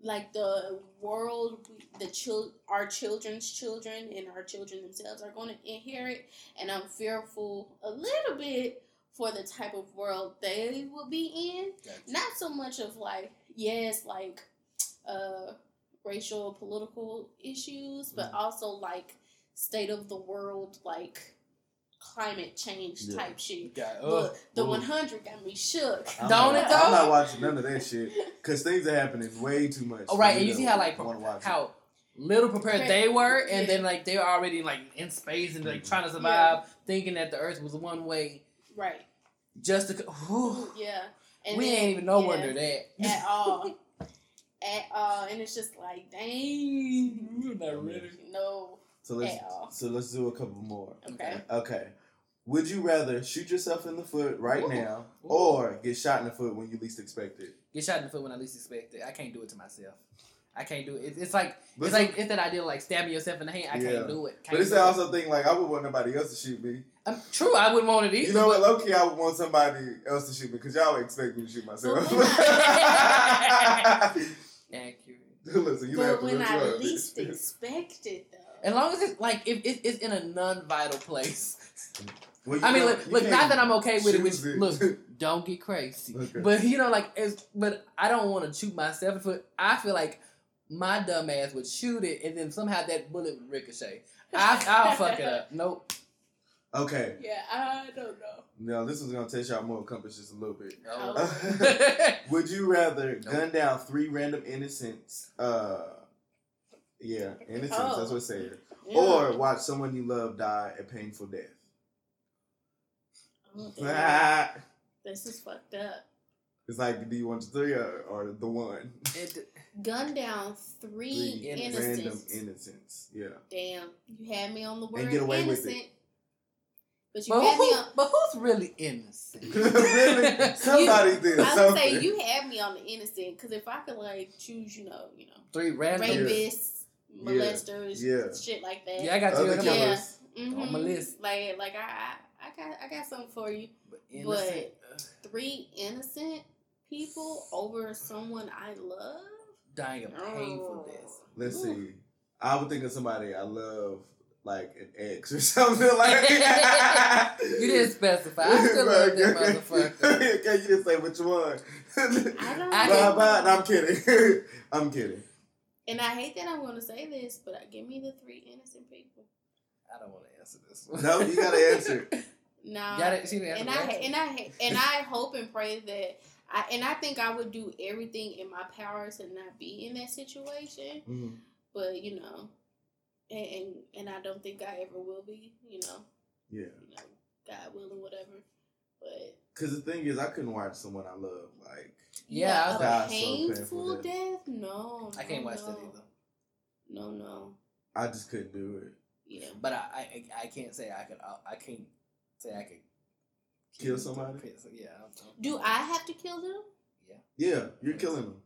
like the world, the child our children's children and our children themselves are going to inherit, and I'm fearful a little bit for the type of world they will be in. Gotcha. Not so much of like yes, like uh, racial political issues, but also like state of the world, like climate change Yeah. type shit. Got, Look, the Ooh. 100 got me shook. I'm Don't not, it, though? I'm not watching none of that shit because things are happening way too much. oh, right, and you see how like wanna it. how little prepared they were, and Yeah. then like they were already like in space and Mm-hmm. like trying to survive, thinking that the Earth was one way, Right. just to. Whew, Yeah. And we then- ain't even no yeah, under that at all. At all. And it's just like, dang. We're not ready. No. So let's so let's do a couple more. Okay. Okay. Would you rather shoot yourself in the foot right Ooh. now Ooh. or get shot in the foot when you least expect it? Get shot in the foot when I least expect it. I can't do it to myself. I can't do it. It's, it's like But it's like it's that idea of like stabbing yourself in the hand. I Yeah. can't do it. Can't But it's do it. also thing like I would want nobody else to shoot me. Um, true, I wouldn't want it either. You know what? key, I would want somebody else to shoot me because y'all expect me to shoot myself. Accurate. Listen, you but have to when I least expect it, though. As long as it's like if it, it's in a non-vital place. Well, you I mean, know, look, you look can't that I'm okay with it. Which it. look, don't get crazy. Okay. But you know, like, it's, but I don't want to shoot myself in the foot. I feel like my dumb ass would shoot it, and then somehow that bullet would ricochet. I, I'll fuck it up. Nope. Okay. Yeah, I don't know. Now this is gonna test y'all moral compass just a little bit. Oh. Would you rather gun down three random innocents? Uh, yeah, innocents. Oh. That's what it said. Yeah. Or watch someone you love die a painful death. Oh, damn. this is fucked up. it's like, do you want the three or, or the one? It- Gun down three, Three innocents. random innocents. Yeah. Damn, you had me on the word get away with innocent. it. But you but, had me on. but who's really innocent? really? Somebody did I would say you had me on the innocent because if I could like choose, you know, you know, Three random. rapists, Yeah. Molesters, Yeah. shit like that. Yeah, I got you. three. Yeah. killers. Mhm. on my list. Like, like I, I, I got, I got something for you. But innocent. Three innocent people over someone I love. dying a painful Oh. death. Let's Ooh. see. I would think of somebody I love, like an ex or something like. You didn't specify. I still love that motherfucker. okay, you didn't say which one. I don't. Bye bye. No, I'm kidding. I'm kidding. And I hate that I'm going to say this, but give me the three innocent people. I don't want to answer this. No, you gotta answer. no, Nah. Gotta- she didn't and answer I the and I and I hope and pray that I and I think I would do everything in my power to not be in that situation. Mhm. But you know, and and, and I don't think I ever will be. You know, Yeah, you know, God willing, whatever. But because the thing is, I couldn't watch someone I love like. Yeah, I a thought so, painful painful death. death. No, I can't no, watch no. that either. No, no. I just couldn't do it. Yeah. But I, I, I can't say I could. I, I can't say I could Kill somebody? Yeah. I don't- Do I have to kill them? Yeah. Yeah, you're killing them.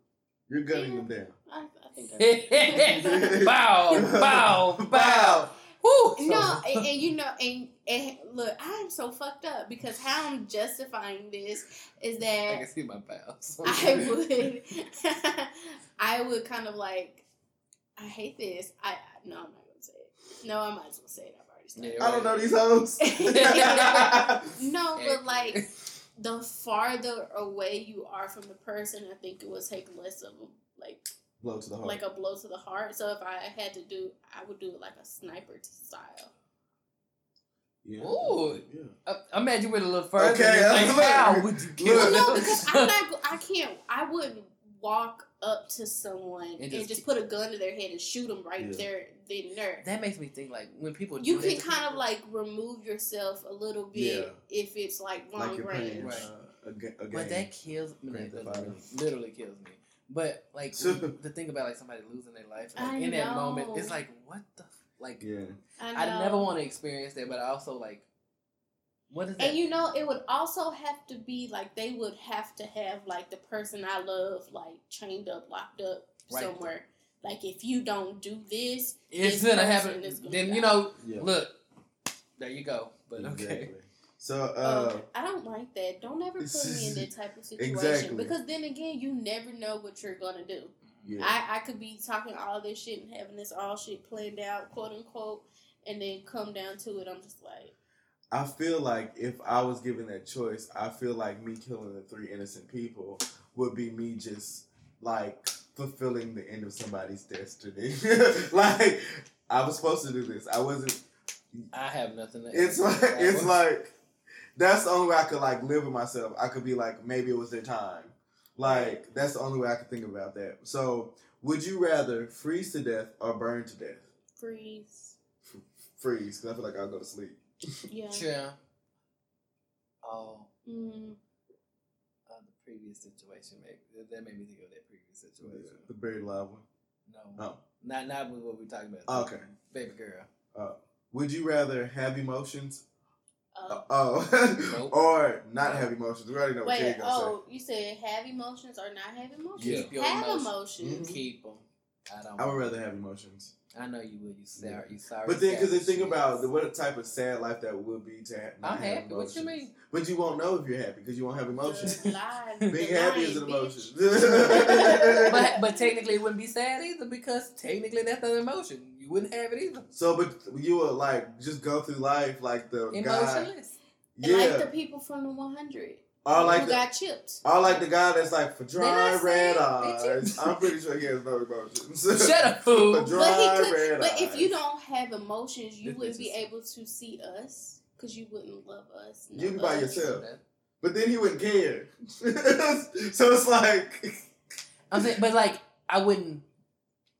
You're gunning Yeah. them down. I, I think I bow, bow, bow. Woo. No, and, and you know, and, and look, I'm so fucked up because how I'm justifying this is that I can see my pals. I would, I would kind of like, I hate this. I no, I'm not gonna say it. No, I might as well say it. I've already said it. Yeah. I don't know these hoes. No, but like the farther away you are from the person, I think it will take less of like Blow to the heart. like a blow to the heart. So if I had to do, I would do it like a sniper style. yeah. Ooh. Yeah. I, imagine with a little further. Okay, Okay, like, how would you kill Look. them? Well, no, because I'm not. I can't. I wouldn't walk up to someone and And just, just- put a gun to their head and shoot them right Yeah. there, then and there. That makes me think like when people You do can that to kind of like remove yourself a little bit Yeah. if it's like long Like range. playing Right. uh, a, a game. But that kills me. Grand That Theft Auto. literally, literally kills me. But like So- the thing about like somebody losing their life like, I in that moment, it's like what the like. yeah. I, I never want to experience that, but I also like. What is that? And you know, it would also have to be like they would have to have like the person I love like chained up, locked up Right. somewhere. Like if you don't do this, it's this gonna happen. gonna Then die. you know, Yeah. look, there you go. But Exactly. okay, So, uh, Oh, I don't like that. Don't ever put me in that type of situation Exactly. because then again, you never know what you're gonna do. Yeah. I, I could be talking all this shit and having this all shit planned out, quote unquote, and then come down to it, I'm just like. I feel like if I was given that choice, I feel like me killing the three innocent people would be me just like fulfilling the end of somebody's destiny. like I was supposed to do this. I wasn't. I have nothing. it's like it's like that's the only way I could like live with myself. I could be like maybe it was their time. Like that's the only way I could think about that. So would you rather freeze to death or burn to death? Freeze. F- freeze, because I feel like I'll go to sleep. Yeah. Yeah. Oh. Mm. Uh, the previous situation, maybe that made me think of that previous situation. Yeah, the buried alive one. No, Oh. not not with what we're talking about. Okay. baby girl. Uh, would you rather have emotions? Uh, Uh, oh, Nope. or not have emotions? We already know what wait, Jay gonna oh, you said have emotions or not have emotions? Yeah. Keep your have emotions. emotions. Mhm. Keep them. I don't. I would rather have emotions. I know you would. You sorry. You sorry. But then, because they think about the, what type of sad life that would be to have. not I'm have happy. What you mean? But you won't know if you're happy because you won't have emotions. Being the happy is an emotion. but but technically, it wouldn't be sad either because technically that's an emotion. You wouldn't have it either. so, but you would like just go through life like the guy. Emotionless. And Like Yeah, the people from the 100 or like who the, got chipped. or like the guy that's like for dry red eyes. just- I'm pretty sure he has no emotions. Shut up, For dry But he could. red But if you don't have emotions, you wouldn't be able to see us because you wouldn't love us. You'd be by us. yourself. But then he wouldn't care. so it's like I'm saying, but like I wouldn't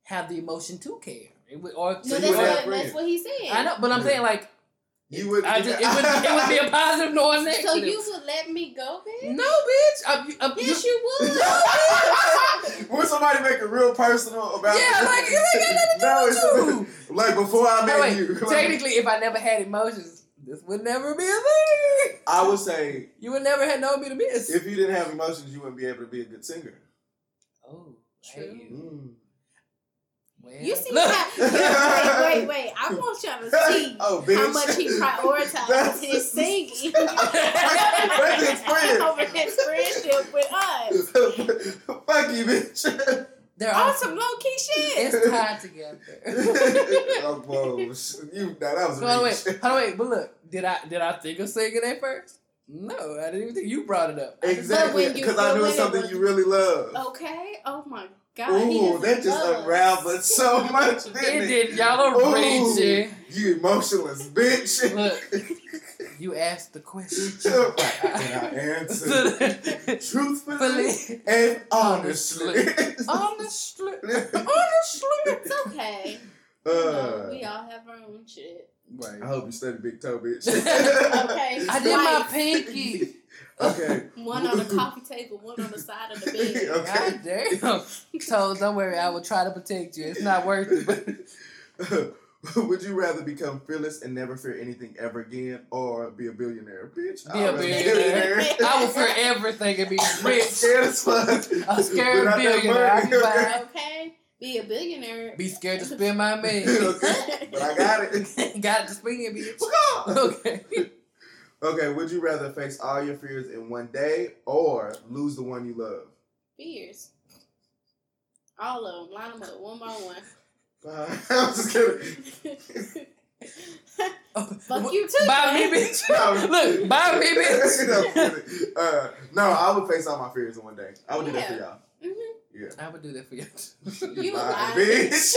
have the emotion to care. It would, or No, So that's, you would have what, friends. that's what he said. I know, but I'm saying like you would. I just, it would it would be a positive nor a negative. So you would let me go, bitch? no, bitch. I'm, I'm, Yes, you would. when somebody make it real personal about yeah, like it ain't got no, nothing to do it's with you. like before I met By the way, you. like, technically, if I never had emotions, this would never be a thing. I would say You would never have known me to miss. if you didn't have emotions, you wouldn't be able to be a good singer. oh, True. hate you. Mm. Well, You see how? Wait, wait, wait! I want y'all to see Oh, how much he prioritizes his singing over his friendship with us. Fuck you, bitch. They're On all some low key shit. It's tied together. oh, whoa. You, now that was on, wait, hold on, wait. But look, did I did I think of singing at first? No, I didn't even think you brought it up. Exactly, because I knew something you really love. Okay. Oh my god. Ooh, that just us. unraveled so much, didn't It it? did. Y'all are Ooh, raging. You emotionless bitch. Look. You asked the question. and I answered truthfully and honestly. Honestly. honestly. It's okay. Uh, we all have our own shit. Right. I hope you study big toe, bitch. Okay. I did my pinky. Okay. One on the coffee table, one on the side of the bed. Okay. God damn. So don't worry, I will try to protect you. It's not worth it. But Would you rather become fearless and never fear anything ever again, or be a billionaire, bitch? Be I'd a rather billionaire. I will fear everything and be rich. scared as fuck. A scared Without that billionaire. I'll be money. Okay. Be a billionaire. Be scared to spend my money. okay, but I got it. Got it to spend, it, bitch. Okay. Okay, would you rather face all your fears in one day or lose the one you love? Fears. All of them. Line them up one by one. Uh, I'm just kidding. Fuck you too. Buy me, bitch. No. Look, buy me, bitch. I'm uh, no, I would face all my fears in one day. I would do that for y'all. Mhm. Yeah. I would do that for y'all. You Bye, lying. bitch.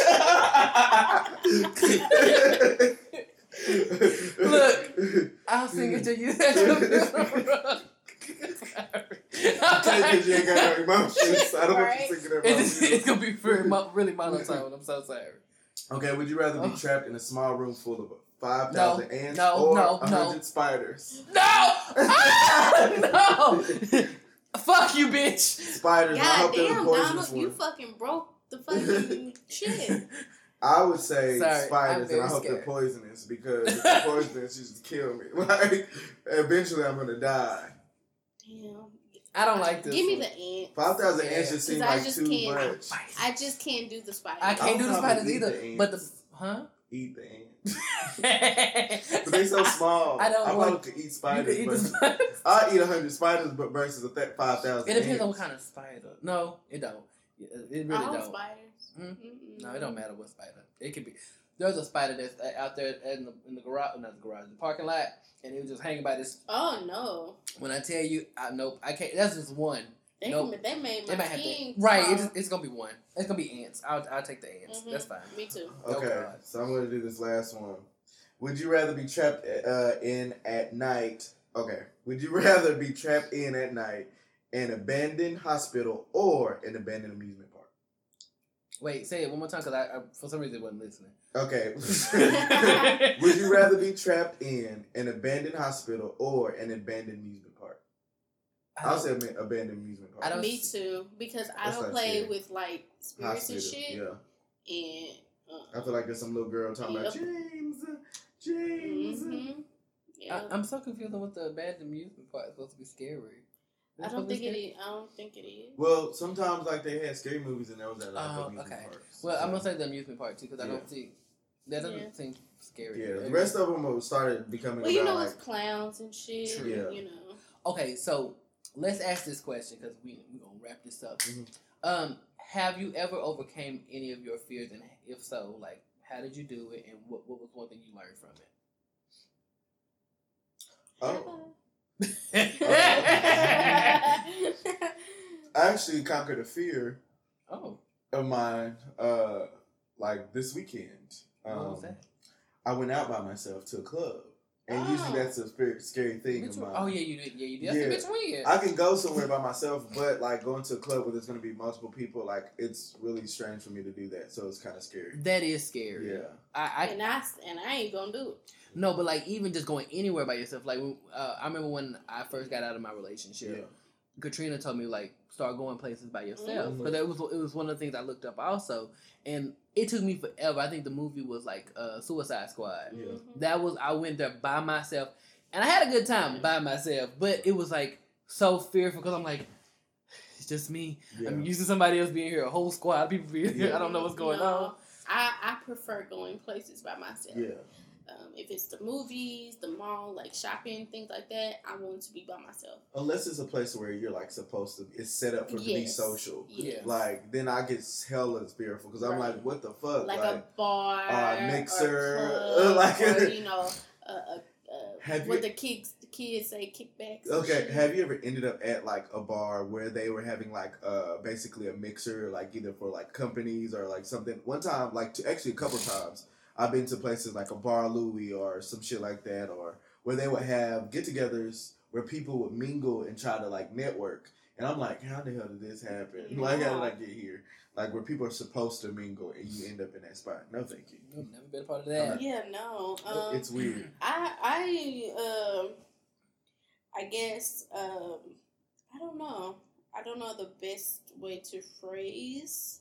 Look, I'll sing it to you. Because you ain't got no emotions. I don't want Right. you singing that It's, it's gonna be very mo- really monotone. I'm so sorry. Okay, would you rather be trapped in a small room full of 5,000 ants no, or no, 100 no. spiders? No! Ah, no! Fuck you, bitch! Spiders, I God hope they're the damn, poisonous Donald, you fucking broke the fucking shit. I would say Sorry, spiders, and I hope they're poisonous because if they're poisonous, you just kill me. Like, eventually I'm gonna die. Damn. I don't like this. Give me one. the ant. 5,000 Yeah. ants just seem 'Cause I like just too can't- much. I just can't do the spiders. I can't do the spiders either. the But the huh? Eat the ants. But they're so small. I don't I want- probably could eat spiders. can eat the but spiders. I'll eat 100 spiders but versus a th- 5,000 It depends ants. on what kind of spider. No, it don't. Yeah, it really All don't. spiders. Mm-mm. No, it don't matter what spider. It could be. There's a spider that's out there in the, in the garage, not the garage, the parking lot, and it was just hanging by this. Oh no. When I tell you, I nope, I can't. That's just one. They, Nope. they made my It might have to. Right, it's, it's gonna be one. It's gonna be ants. I'll I'll take the ants. Mhm. That's fine. Me too. Oh, Okay, God. so I'm gonna do this last one. Would you rather be trapped uh, in at night? Okay, would you rather be trapped in at night an abandoned hospital or an abandoned amusement park? Wait, say it one more time because I, I for some reason wasn't listening. Okay, would you rather be trapped in an abandoned hospital or an abandoned amusement park? I I'll say abandoned amusement park. I don't- Me too. Because I don't play scary. with like spirits and shit. Yeah, And uh, I feel like there's some little girl talking about Yep. James, James. mhm. Yeah. I, I'm so confused on what the abandoned amusement park is supposed to be scary. Is it I don't think it scary? is. I don't think it is. Well, sometimes like they had scary movies and there was at like Oh, amusement okay. parks. Well, I'm gonna say the amusement park too because I don't see that doesn't Yeah. seem scary. Yeah, the rest of them started becoming Well, you know, like it's clowns and shit. True. Yeah. You know. Okay, so let's ask this question because we we gonna wrap this up. Mhm. Um, have you ever overcame any of your fears, and if so, like how did you do it, and what what was one thing you learned from it? oh, it? I actually conquered a fear oh, of mine uh like this weekend. what was Um, that? I went out by myself to a club. And Oh. usually that's a scary, scary thing Bitch, oh yeah, you did. Yeah, you did. Yeah. That's a bitch weird. I can go somewhere by myself, but like going to a club where there's going to be multiple people, like it's really strange for me to do that. So it's kind of scary. that is scary. Yeah. I, I and I and I ain't gonna do it. no, but like even just going anywhere by yourself. Like uh, I remember when I first got out of my relationship. Yeah. Katrina told me like start going places by yourself Mhm. because it was it was one of the things I looked up also, and it took me forever. I think the movie was like uh, Suicide Squad. Yeah. Mhm. That was I went there by myself, and I had a good time by myself, but it was like so fearful because I'm like. It's just me. Yeah. I'm used to somebody else being here, a whole squad of people being here. Yeah. I don't know what's going No, on. I, I prefer going places by myself. yeah. Um, if it's the movies, the mall, like shopping, things like that, I want to be by myself. Unless it's a place where you're like supposed to, it's set up for to be social. Yes. Like then I get hella fearful because I'm like, what the fuck? like, a bar, uh, or mixer, like- or you know, uh, uh, uh, what you- the kids the kids say kickbacks. Okay, have you ever ended up at like a bar where they were having like uh basically a mixer, like either for like companies or like something? One time, like to, actually a couple times, I've been to places like a Bar Louie or some shit like that, or where they would have get-togethers where people would mingle and try to like network. And I'm like, how the hell did this happen? Like, how did I get here? Like where people are supposed to mingle and you end up in that spot. No, thank you. I've never been a part of that. Yeah, no. Um, it's weird. I I um I guess um I don't know. I don't know the best way to phrase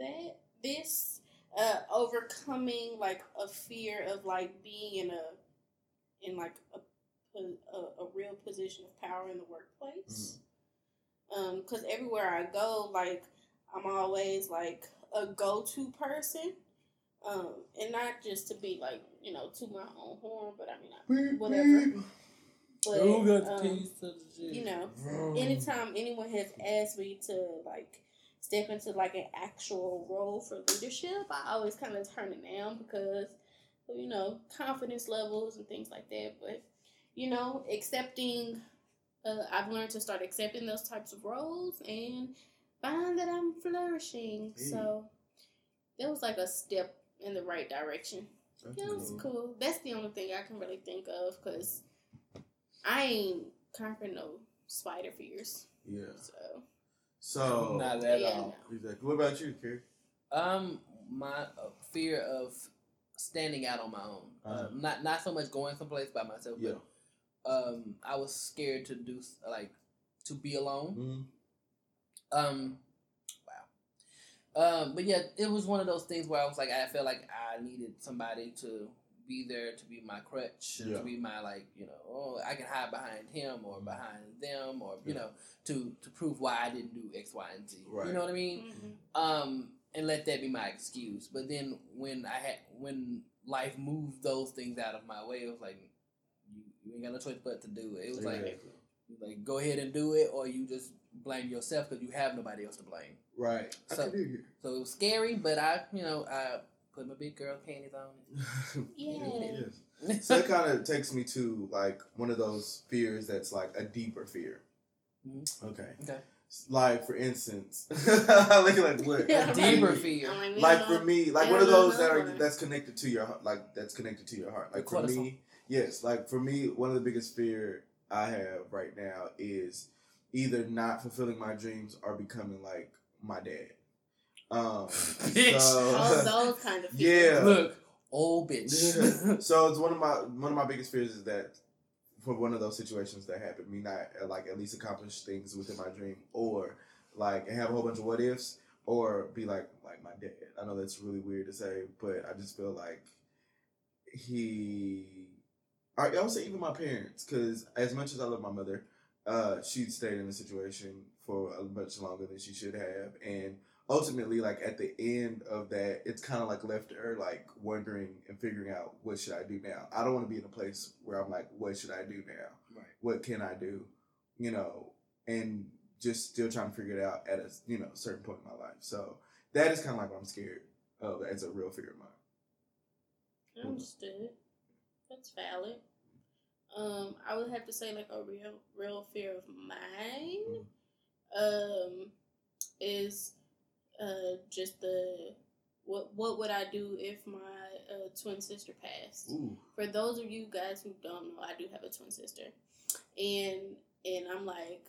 that this uh overcoming like a fear of like being in a in like a a, a real position of power in the workplace. Um cuz everywhere I go like I'm always like a go-to person. Um, and not just to be like, you know, to my own horn, but I mean, I, Beep, whatever. beep. But, Who got the um, keys to the shit? you know, anytime anyone has asked me to like step into like an actual role for leadership, I always kind of turn it down because, you know, confidence levels and things like that. But, you know, accepting, uh, I've learned to start accepting those types of roles and find that I'm flourishing. So that was like a step in the right direction. That's Yeah, it was cool. cool. That's the only thing I can really think of because I ain't conquering no spider fears. Yeah. So So Not at yeah, all. no. Exactly. What about you, Kerry? Um, my uh, fear of standing out on my own. Uh, Uh-huh. not not so much going someplace by myself, Yeah. but um, I was scared to do like to be alone. Mm-hmm. Um, wow. Um, but yeah, it was one of those things where I was like, I felt like I needed somebody to be there to be my crutch, Yeah. to be my like, you know, oh, I can hide behind him or behind them, or you Yeah. know, to to prove why I didn't do X, Y, and Z. Right. You know what I mean? Mhm. um, and let that be my excuse. But then when I had when life moved those things out of my way, it was like you, you ain't got no choice but to do it. It was like Exactly. like go ahead and do it, or you just blame yourself because you have nobody else to blame. Right. So- I can hear So it was scary, but I, you know, I put my big girl panties on. you. Yeah. Yes. So it kind of takes me to like one of those fears that's like a deeper fear. Mhm. Okay. Okay. Like for instance, like like what? Yeah, Deeper right. fear. I'm Like for me, like one of those that are that's connected to your heart, like that's connected to your heart. Like for me, yes, like for me, one of the biggest fear I have right now is either not fulfilling my dreams or becoming like my dad. Um, Bitch. Oh, so, those kind of Yeah. Look, old bitch. so it's one of my one of my biggest fears is that for one of those situations that happen, me not uh, like at least accomplish things within my dream, or like have a whole bunch of what ifs, or be like like my dad. I know that's really weird to say, but I just feel like he. I I would say even my parents, because as much as I love my mother, uh, she stayed in the situation for a much longer than she should have, and ultimately, like at the end of that, it's kind of like left her like wondering and figuring out what should I do now. I don't want to be in a place where I'm like, what should I do now? Right. What can I do? You know, and just still trying to figure it out at a you know certain point in my life. So that is kind of like what I'm scared of as a real fear of mine. Understood. That's valid. Um, I would have to say like a real, real fear of mine, um, is uh just the what what would I do if my uh, twin sister passed? Ooh. For those of you guys who don't know, I do have a twin sister, and and I'm like,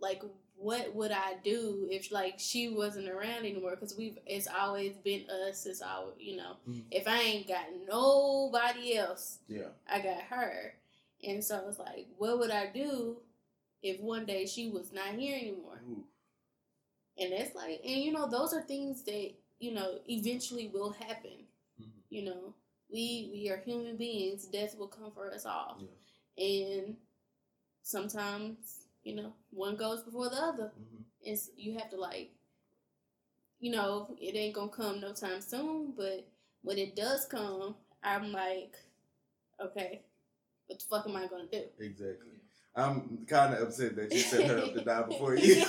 like what would I do if like she wasn't around anymore? Because we've it's always been us. It's all you know. Mhm. If I ain't got nobody else, Yeah. I got her, and so it's like, what would I do if one day she was not here anymore? And that's like, and you know, those are things that you know eventually will happen. Mhm. You know, we we are human beings. Death will come for us all, Yeah. and sometimes you know one goes before the other. Mhm. It's you have to like, you know, it ain't gonna come no time soon. But when it does come, I'm like, okay, what the fuck am I gonna do? Exactly. I'm kind of upset that you set her up to die before you.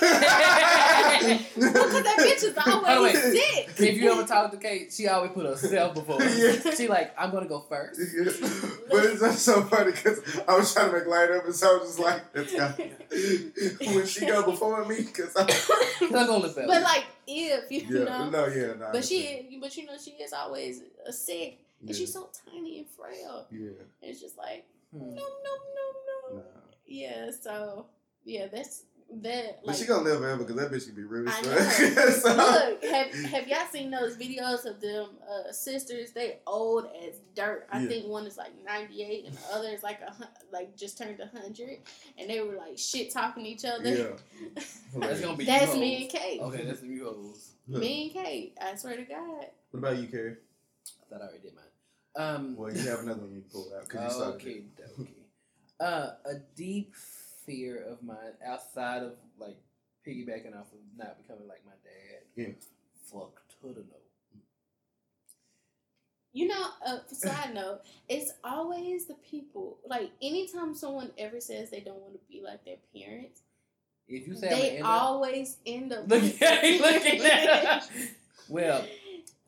Because that bitch is always way, sick. if you ever talk to Kate, she always put herself before. Yeah. She like, I'm gonna go first. but it's just so funny because I was trying to make light of it, so I was just like, that's got when she go before me, because I, I'm gonna live but like, if you yeah, know, no, yeah, no. But she, understand. but you know, she is always uh, sick, and yeah, she's so tiny and frail. yeah, And it's just like, Hmm. no, no, no, no. nah. Yeah, so yeah, that's that. But she gonna live forever because that bitch can be rude I know. so, Look, have have y'all seen those videos of them uh, sisters? They old as dirt. I Yeah. think one is like ninety eight, and the other is like a like just turned hundred, and they were like shit talking each other. yeah. That's gonna be That's me and Kate. Okay, that's the you hoes. Me and Kate. I swear to God. What about you, Kerry? I thought I already did mine. Um, Well, you have another one you pulled out because you started. okay, it. okay. Uh, a deep fear of mine outside of like piggybacking off of not becoming like my dad. Yeah. Fuck to the no. You know, uh, side note, it's always the people. Like anytime someone ever says they don't want to be like their parents, If you say they end up- always end up. look at looking at Well, or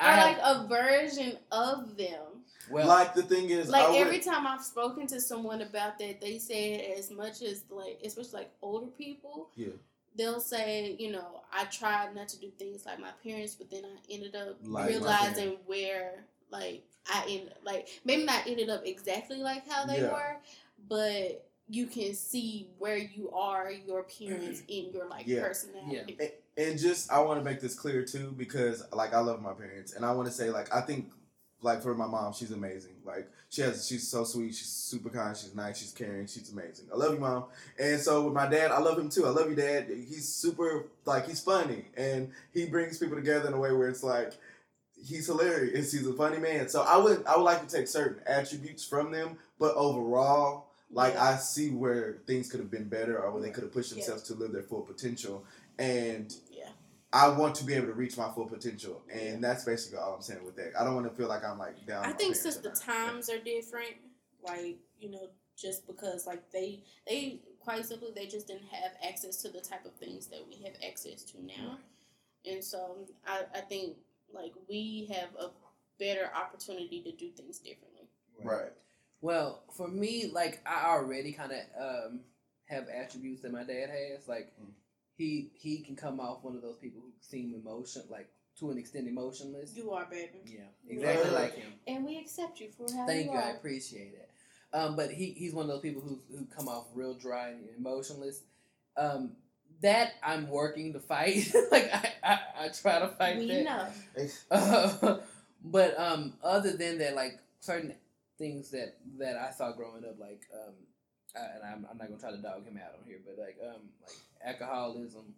I have, like a version of them. Well, like the thing is, Like I would, every time I've spoken to someone about that, they say as much as like, especially like older people, Yeah. they'll say, you know, I tried not to do things like my parents, but then I ended up Like realizing where like I end like maybe not ended up exactly like how they Yeah. were, but you can see where you are your parents in your like Yeah. personality. And- and just I want to make this clear too because like I love my parents and I want to say like I think like for my mom she's amazing. Like she has she's so sweet. She's super kind. She's nice. She's caring. She's amazing. I love you mom. And so with my dad I love him too. I love you dad. He's super like he's funny. And he brings people together in a way where it's like he's hilarious. He's a funny man. So I would I would like to take certain attributes from them. But overall like I see where things could have been better or where they could have pushed Yeah. themselves to live their full potential. And Yeah. I want to be able to reach my full potential, and that's basically all I'm saying with that. I don't want to feel like I'm like down. I think since the times are different, like you know, just because like they they quite simply they just didn't have access to the type of things that we have access to now, and so I I think like we have a better opportunity to do things differently. Right. Well, for me, like I already kind of um, have attributes that my dad has. Like Mm. He he can come off one of those people who seem emotion, like to an extent emotionless. You are baby, Yeah, exactly Yeah. like him. and we accept you for how Thank you you, I appreciate it. Um, but he he's one of those people who who come off real dry and emotionless. Um, that I'm working to fight. like I, I, I try to fight We that. know. Uh, but um, other than that, like certain things that that I saw growing up, like um, I, and I'm, I'm not gonna try to dog him out on here, but like um, like alcoholism,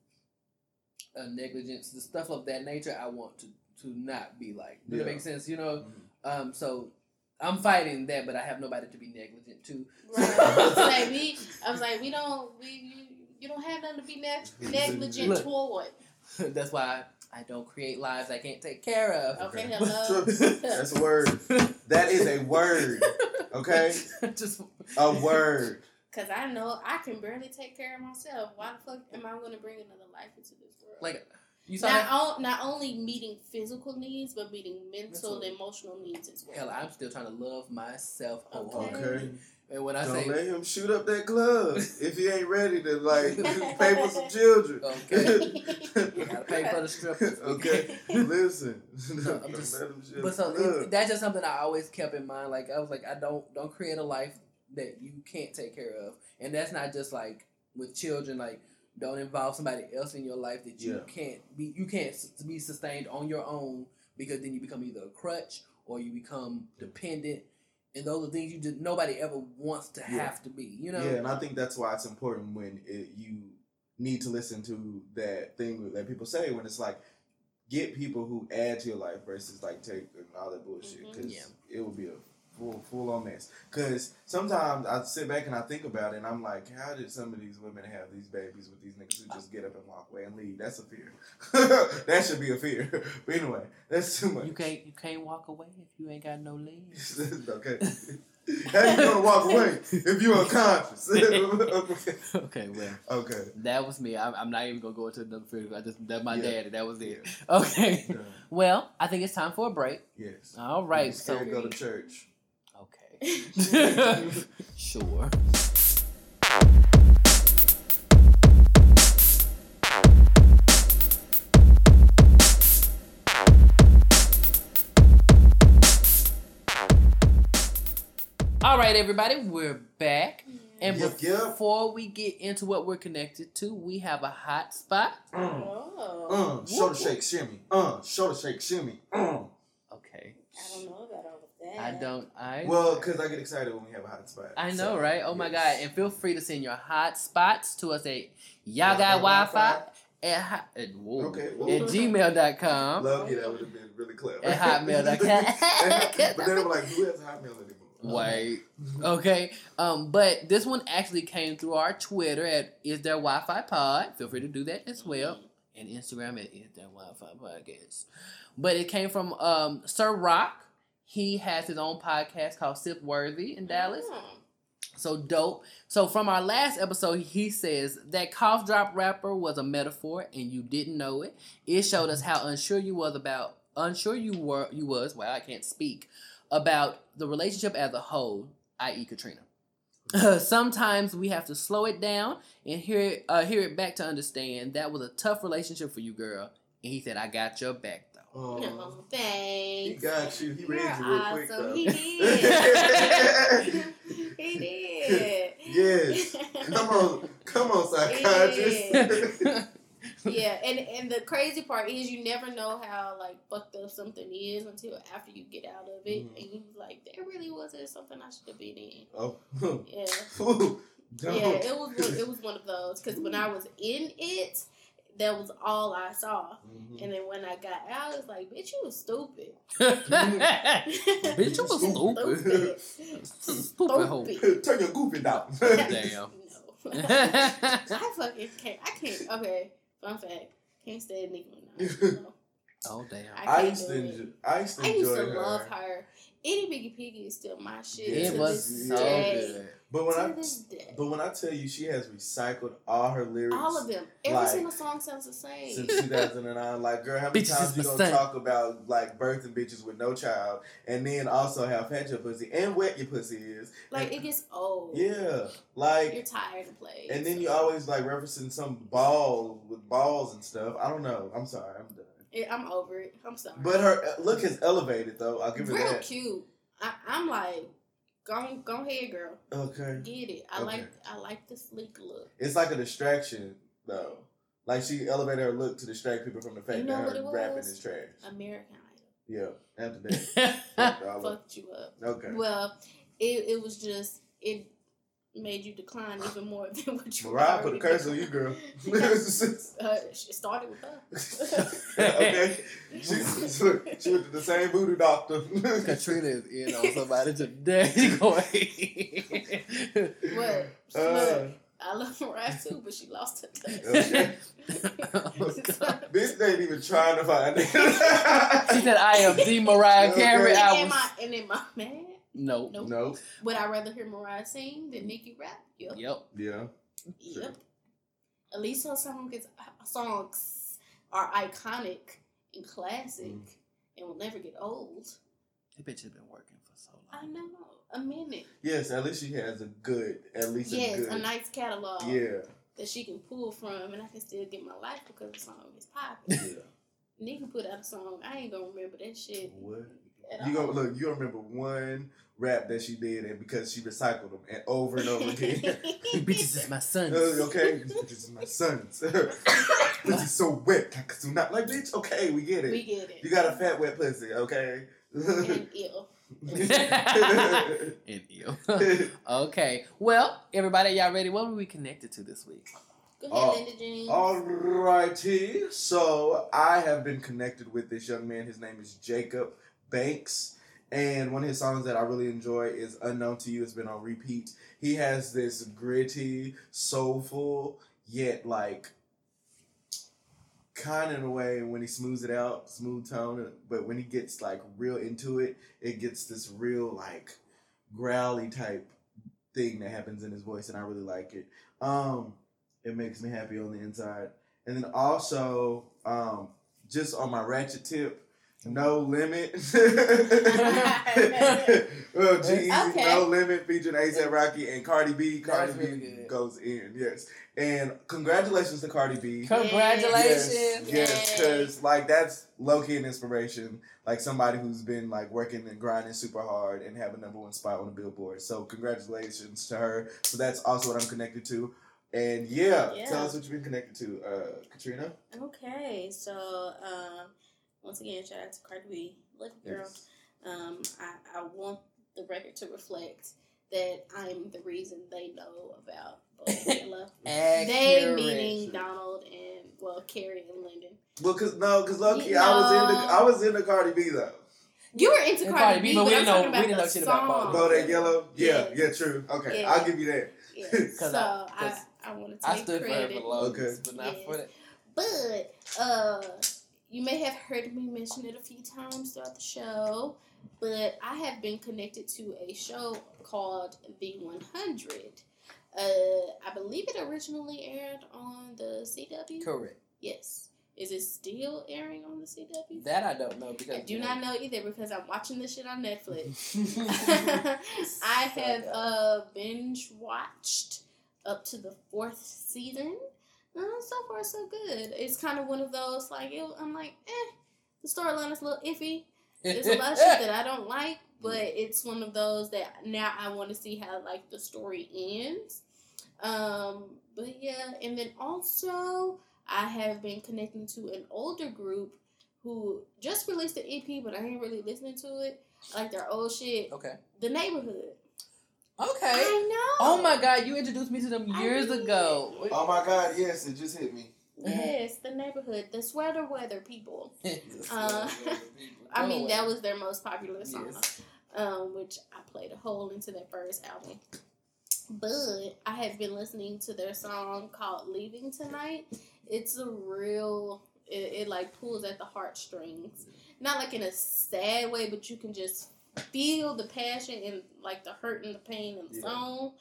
uh, negligence, the stuff of that nature, I want to to not be like. Does Yeah. that make sense? You know, Mhm. um, so. I'm fighting that, but I have nobody to be negligent to. Right. I was like we, I was like we don't we you, you don't have nothing to be ne- negligent Look. toward. That's why I don't create lives I can't take care of. Okay, Okay. hello. That's a word. That is a word. Okay? Just A word. Cause I know I can barely take care of myself. Why the fuck am I going to bring another life into this world? like you saw not, that. on, not only meeting physical needs, but meeting mental Mental. and emotional needs as well. Hell, I'm still trying to love myself Okay. Okay. And when I Don't say let him shoot up that club if he ain't ready to like pay for some children. Okay. gotta pay for the strippers, okay. Listen. No, I'm just- let him shoot But so it, that's just something I always kept in mind. Like I was like, I don't don't create a life that you can't take care of, and that's not just like with children. Like don't involve somebody else in your life that you Yeah. can't be you can't be sustained on your own because then you become either a crutch or you become dependent. And those are things you just nobody ever wants to Yeah. have to be. You know. Yeah, and I think that's why it's important when it, you need to listen to that thing that people say when it's like get people who add to your life versus like take and all that bullshit Mhm. because Yeah. it will be a full full on mess. Because sometimes I sit back and I think about it and I'm like, how did some of these women have these babies with these niggas who just get up and walk away and leave? That's a fear. that should be a fear. But anyway, that's too much. You can't you can't walk away if you ain't got no legs. okay. How you gonna walk away if you're unconscious? okay. okay, well. Okay. That was me. I'm, I'm not even gonna go into another field. I just that my Yeah. daddy. That was it. Okay. Yeah. Well, I think it's time for a break. Yes. All right. So scared to go to church. Okay. sure. All right, everybody, we're back. And Yep, yep. before we get into what we're connected to, we have a hot spot. Oh, Uh, shoulder shake, shimmy. Uh, shoulder shake, shimmy. Uh. Okay. I don't know about all of that. I don't. I Well, because I get excited when we have a hot spot. I know, So, right? Oh my god! And feel free to send your hot spots to us at y'all Y'all got got Wi-Fi at, hot, at, whoa, Okay, at gmail.com Love you. That would have been really clever. at hotmail.com. but then I'm like, who has hotmail anymore? Wait, okay. Um, but this one actually came through our Twitter at Is There Wi-Fi Pod. Feel free to do that as well, and Instagram at Is There Wi-Fi Podcast. But it came from um Sir Rock. He has his own podcast called Sip Worthy in Dallas. Oh. So dope. So from our last episode, he says that cough drop rapper was a metaphor and you didn't know it. It showed us how unsure you was about unsure you were you was, well, I can't speak, about the relationship as a whole, i.e. Katrina. Sometimes we have to slow it down and hear it, uh, hear it back to understand that was a tough relationship for you, girl. And he said, I got your back Oh, No, he got you. He You're read you real quick though. He did. he did. yes. Come on, come on, psychiatrist. Yeah, and and the crazy part is you never know how like fucked up something is until after you get out of it, Mhm. and you like, there really wasn't something I should have been in. oh, Yeah, Ooh, yeah, it was it was one of those because when I was in it, that was all I saw, Mhm. and then when I got out, it's like, bitch, you was stupid. Bitch, you was stupid. Stupid hoe. Turn your goofy down. Damn. I fucking can't. I can't. Okay, fun fact. Can't stand Nicki Minaj. No. oh damn. I I used to, enjoy, I used to I used enjoy to her. love her Itty Bitty Piggy is still my shit. It to was this so day. good. But when To I but when I tell you she has recycled all her lyrics All of them. Every like, single song sounds the same. since 2009, like girl, how many Bitches times is you my gonna talk about like birthing bitches with no child, and then also how fat your pussy and wet your pussy is? like And- it gets old. yeah, like You're tired of playing. And then so- you always like referencing some ball with balls and stuff. I don't know. I'm sorry. I'm done. Yeah, I'm over it. I'm sorry. But her uh, look is elevated though. I'll give her that. real that. cute. I, I'm like, go go ahead, girl. Okay. Get it. I Okay. like I like the sleek look. It's like a distraction though. Like she elevated her look to distract people from the fact You know that what her it rapping was? is trash. American Idol. Yeah. After that. after all of- fucked you up. okay. Well, it it was just it made you decline even more than what you. Mariah put a curse on you, girl. declined. uh, it started with her. okay. She, she, went to the same voodoo doctor. Katrina is in on somebody today. Go ahead. What? Uh, I love Mariah too, but she lost her touch. Okay. Oh, God. Bitch ain't even trying to find it. She said, "I am the Mariah Carey." And I am was I and am I mad? No. Nope. no. Would I rather hear Mariah sing than Nicki rap? Yep. Yep. Yeah. Yep. At least her song is, songs are iconic and classic Mm. and will never get old. That bitch has been working for so long. I know. A minute. Yes, at least she has a good, at least yes, a good. a nice catalog yeah. that she can pull from and I can still get my life because the song is popping. Yeah. Nicki put out a song. I ain't gonna remember that shit. What? You all. gonna look? You gonna remember one rap that she did, and because she recycled them and over and over again. Bitches is my son. Uh, okay, this is my sons. this is so wet. Like, so not like bitch. Okay, we get it. we get it. you got a fat wet pussy. Okay. and ill. And ill. okay. Well, everybody, y'all ready? What were we connected to this week? Go ahead, Linda Jean. Alrighty. So I have been connected with this young man. His name is Jacob Banks. And one of his songs that I really enjoy is Unknown to You. It's been on repeat. He has this gritty, soulful, yet like kind of in a way when he smooths it out, smooth tone. But when he gets like real into it, it gets this real like growly type thing that happens in his voice, and I really like it. Um, it makes me happy on the inside. And then also, um, just on my ratchet tip, no limit. oh, geez, Okay. no limit featuring ASAP Rocky and Cardi B. Cardi B really goes in, yes. And congratulations to Cardi B. Congratulations. Yes, yes, because like that's low key an inspiration. Like somebody who's been like working and grinding super hard and have a number one spot on the Billboard. So congratulations to her. So that's also what I'm connected to. And yeah, Yeah. tell us what you've been connected to, uh, Katrina. Okay, so um, once again, shout out to Cardi B, lucky girl. Um, I, I want the record to reflect that I'm the reason they know about Bola. they Accurate. meaning Donald and well Kerry and Lyndon. Well, cause no, cause lucky key, You I was in the I was into Cardi B though. You were into And Cardi, Cardi B, B, but but we didn't know- we didn't know shit about song. Bo. Bodak Yellow, yeah, Yeah. yeah, true. Okay, Yeah. I'll give you that. Yeah. 'Cause so I- I, 'cause I, want to I take stood for credit. it for the longest, Okay. but not Yes. for that. But uh, you may have heard me mention it a few times throughout the show. But I have been connected to a show called The 100. Uh, I believe it originally aired on the CW. Correct. Yes. Is it still airing on the CW? That I don't know because I do not know either because I'm watching this shit on Netflix. I have uh, binge watched up to the fourth season. Uh, so far, so good. It's kind of one of those like it, I'm like, eh, the storyline is a little iffy. There's a lot of shit that I don't like, but it's one of those that now I want to see how like the story ends. Um, but yeah, and then also I have been connecting to an older group who just released an EP, but I ain't really listening to it. I like their old shit. Okay. The Neighbourhood. Okay. I know. Oh my god, you introduced me to them I years did. ago. Oh my God, yes, it just hit me. Yes, the Neighbourhood, the sweater weather people. Uh, I mean, away. that was their most popular song, Yes. um, which I played a hole into their first album. But I have been listening to their song called "Leaving Tonight." It's a real, it, it like pulls at the heartstrings. Not like in a sad way, but you can just feel the passion and like the hurt and the pain in the Yeah. song,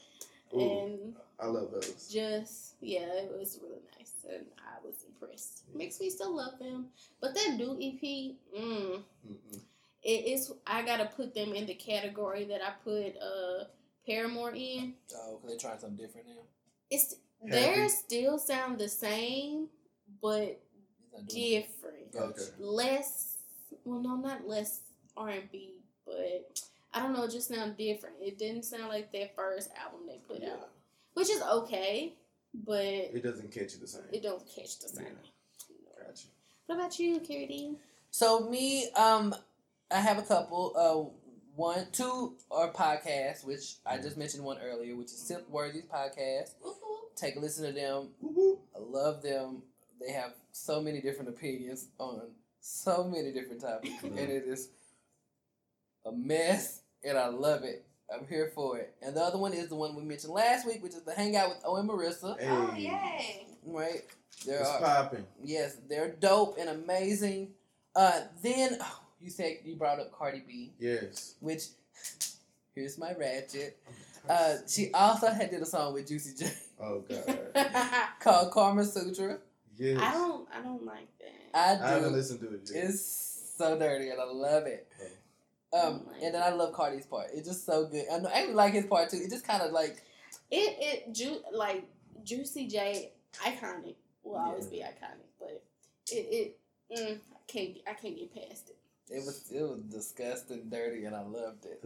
Ooh, and I love those. just yeah, it was really nice, and I was impressed. Makes me still love them, but that new EP, mm, Mm-mm. it is. I gotta put them in the category that I put uh Paramore in. Oh, because they're trying something different now. It's Happy. theirs still sound the same, but He's not doing it. different. Okay. Less, well, no, not less R and B, but I don't know. It just sound different. It didn't sound like their first album they put Yeah. out, which is okay, but It doesn't catch you the same. it don't catch the same. Gotcha. What about you, Kerry D? So me, um, I have a couple. Uh, one, two are podcasts, which I just mentioned one earlier, which is Sip Worthy's podcast. Take a listen to them. Woo-woo. I love them. They have so many different opinions on so many different topics, and it is a mess, and I love it. I'm here for it. And the other one is the one we mentioned last week, which is the Hangout with Owen Marissa. Hey, Oh yay! Right? There it's are popping. yes, they're dope and amazing. Uh, then oh, you said you brought up Cardi B, Yes. which here's my ratchet. Uh, she also had did a song with Juicy J Oh God. Called Karma Sutra. Yes. don't. I don't like that. I I haven't do. listened to it yet. It's so dirty and I love it. Oh Um, and then I love Cardi's part. It's just so good. I know I even like his part too. It just kind of like It it ju- like Juicy J iconic will Yeah. always be iconic, but it it mm, I can't I can't get past it. it was it was disgusting, dirty, and I loved it.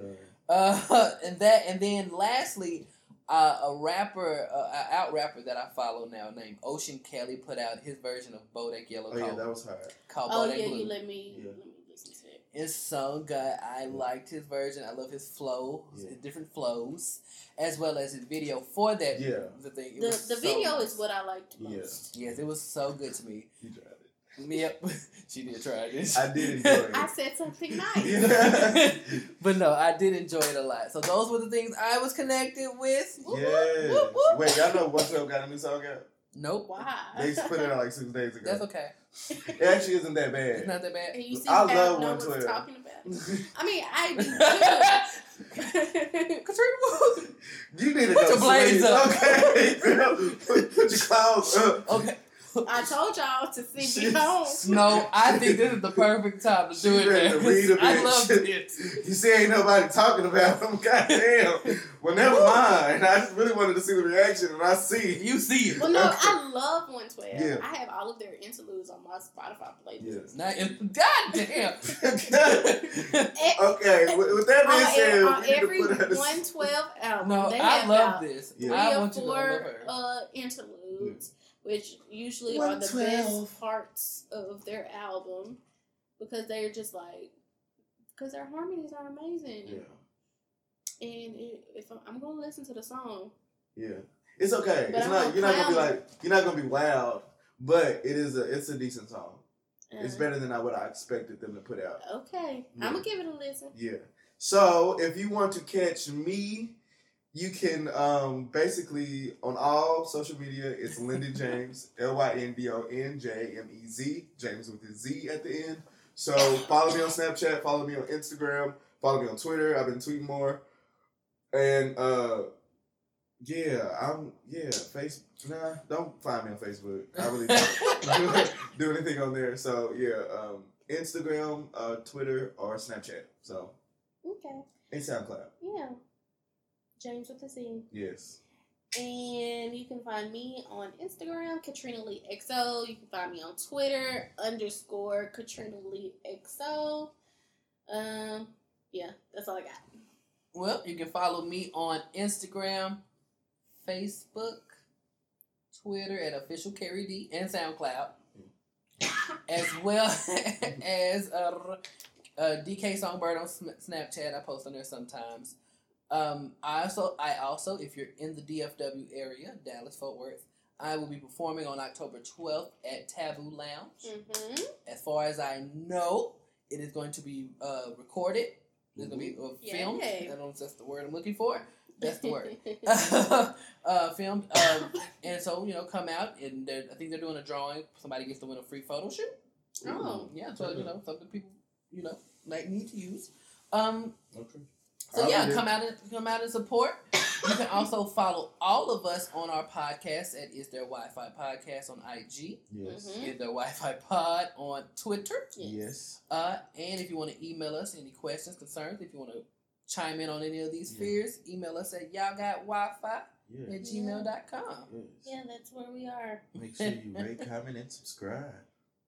Uh, and that, and then lastly, uh, a rapper, uh, a out rapper that I follow now named Ocean Kelly put out his version of Bodak Yellow oh yeah, that was hard. called Oh Bodak yeah, Blue. you let me Yeah. let me listen to it. It's so good. I liked his version. I love his flow, Yeah. his different flows, as well as his video for that. Yeah. The thing. the, the so video nice. is what I liked Yeah. most. Yes, it was so good to me. You tried it. Yep, she did try this. I did enjoy it. I said something nice. But no, I did enjoy it a lot. So those were the things I was connected with. Whoop, Yes. whoop, whoop. Wait, y'all know 112 got a new song out? Nope, Why? They put it out like six days ago. that's okay. It actually isn't that It's bad. not that bad. And you see, I I love know what's 112. talking about. I mean, I do. Katrina Woo. You need to Put go your blades sleep. up. Okay. put, put your clothes up. Okay. I told y'all to see She- me home. No, I think this is the perfect time to do it. ready to man. read a I bit. love it. You see, ain't nobody talking about them. Goddamn. Well, never mind. I just really wanted to see the reaction, and I see. You see it. Well, no, I love 112. Yeah. I have all of their interludes on my Spotify playlist. Yes. Now, God damn. Eh, okay. With, with that being said, on we need to every put out 112 album, No, they I have love this. Yeah. I or want you to love four her. uh, interludes, which usually are the best parts of their album because they're just like because their harmonies are amazing. Yeah. And it, if I'm, I'm gonna listen to the song, Yeah. It's okay. But it's I'm not. gonna You're not gonna be like. You're not gonna be loud, but it is a. It's a decent song. It's uh, better than I, what I expected them to put out. Okay, Yeah. I'm gonna give it a listen. Yeah. So if you want to catch me, you can um, basically on all social media. It's Lyndon Jamez, L Y N D O N J M E Z, James with a Z at the end. So follow me on Snapchat, follow me on Instagram, follow me on Twitter. I've been tweeting more, and uh, yeah, I'm yeah. Face nah, don't find me on Facebook. I really don't do anything on there. So yeah, um, Instagram, uh, Twitter, or Snapchat. So Okay, and SoundCloud. yeah. James with a Z. Yes. And you can find me on Instagram, Katrina Lee XO. You can find me on Twitter, underscore Katrina Lee XO. Um, yeah, that's all I got. Well, you can follow me on Instagram, Facebook, Twitter at official Kerry D and SoundCloud, as well as uh, uh, DK Songbird on Snapchat. I post on there sometimes. Um, I also, I also, if you're in the DFW area, Dallas Fort Worth, I will be performing on October 12th at Taboo Lounge. Mm-hmm. As far as I know, it is going to be uh, recorded. It's going to be uh, filmed. Yay. I don't know if that's the word I'm looking for. That's the word. uh, filmed. Um, and so, you know, come out and I think they're doing a drawing. Somebody gets to win a free photo shoot. oh, Yeah, so, you know, something people, you know, might need to use. Um. Okay. So I'll yeah, be come out and come out and support. You can also follow all of us on our podcast at Is There Wi-Fi Podcast on IG. Yes. Mhm. Is There Wi-Fi Pod on Twitter. Yes. Uh, and if you want to email us any questions, concerns, if you want to chime in on any of these Yeah. fears, email us at y'all got Wi-Fi Yeah. at gmail.com. Yes. Yeah, that's where we are. Make sure you rate, comment, and subscribe.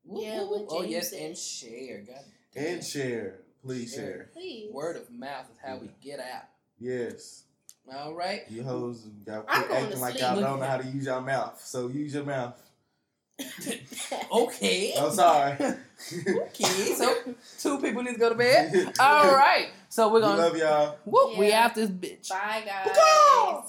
Whoop, Yeah, whoop, what. Oh yes, said. and share. God damn. And share. Please Share. share. Please. Word of mouth is how we get out. Yes. All right. You hoes got quit acting to like y'all don't know how to use your mouth. So use your mouth. Okay. I'm sorry. Okay. So two people need to go to bed. All right. So we're gonna love y'all. whoop. We Yeah. out this bitch. Bye, guys. Go!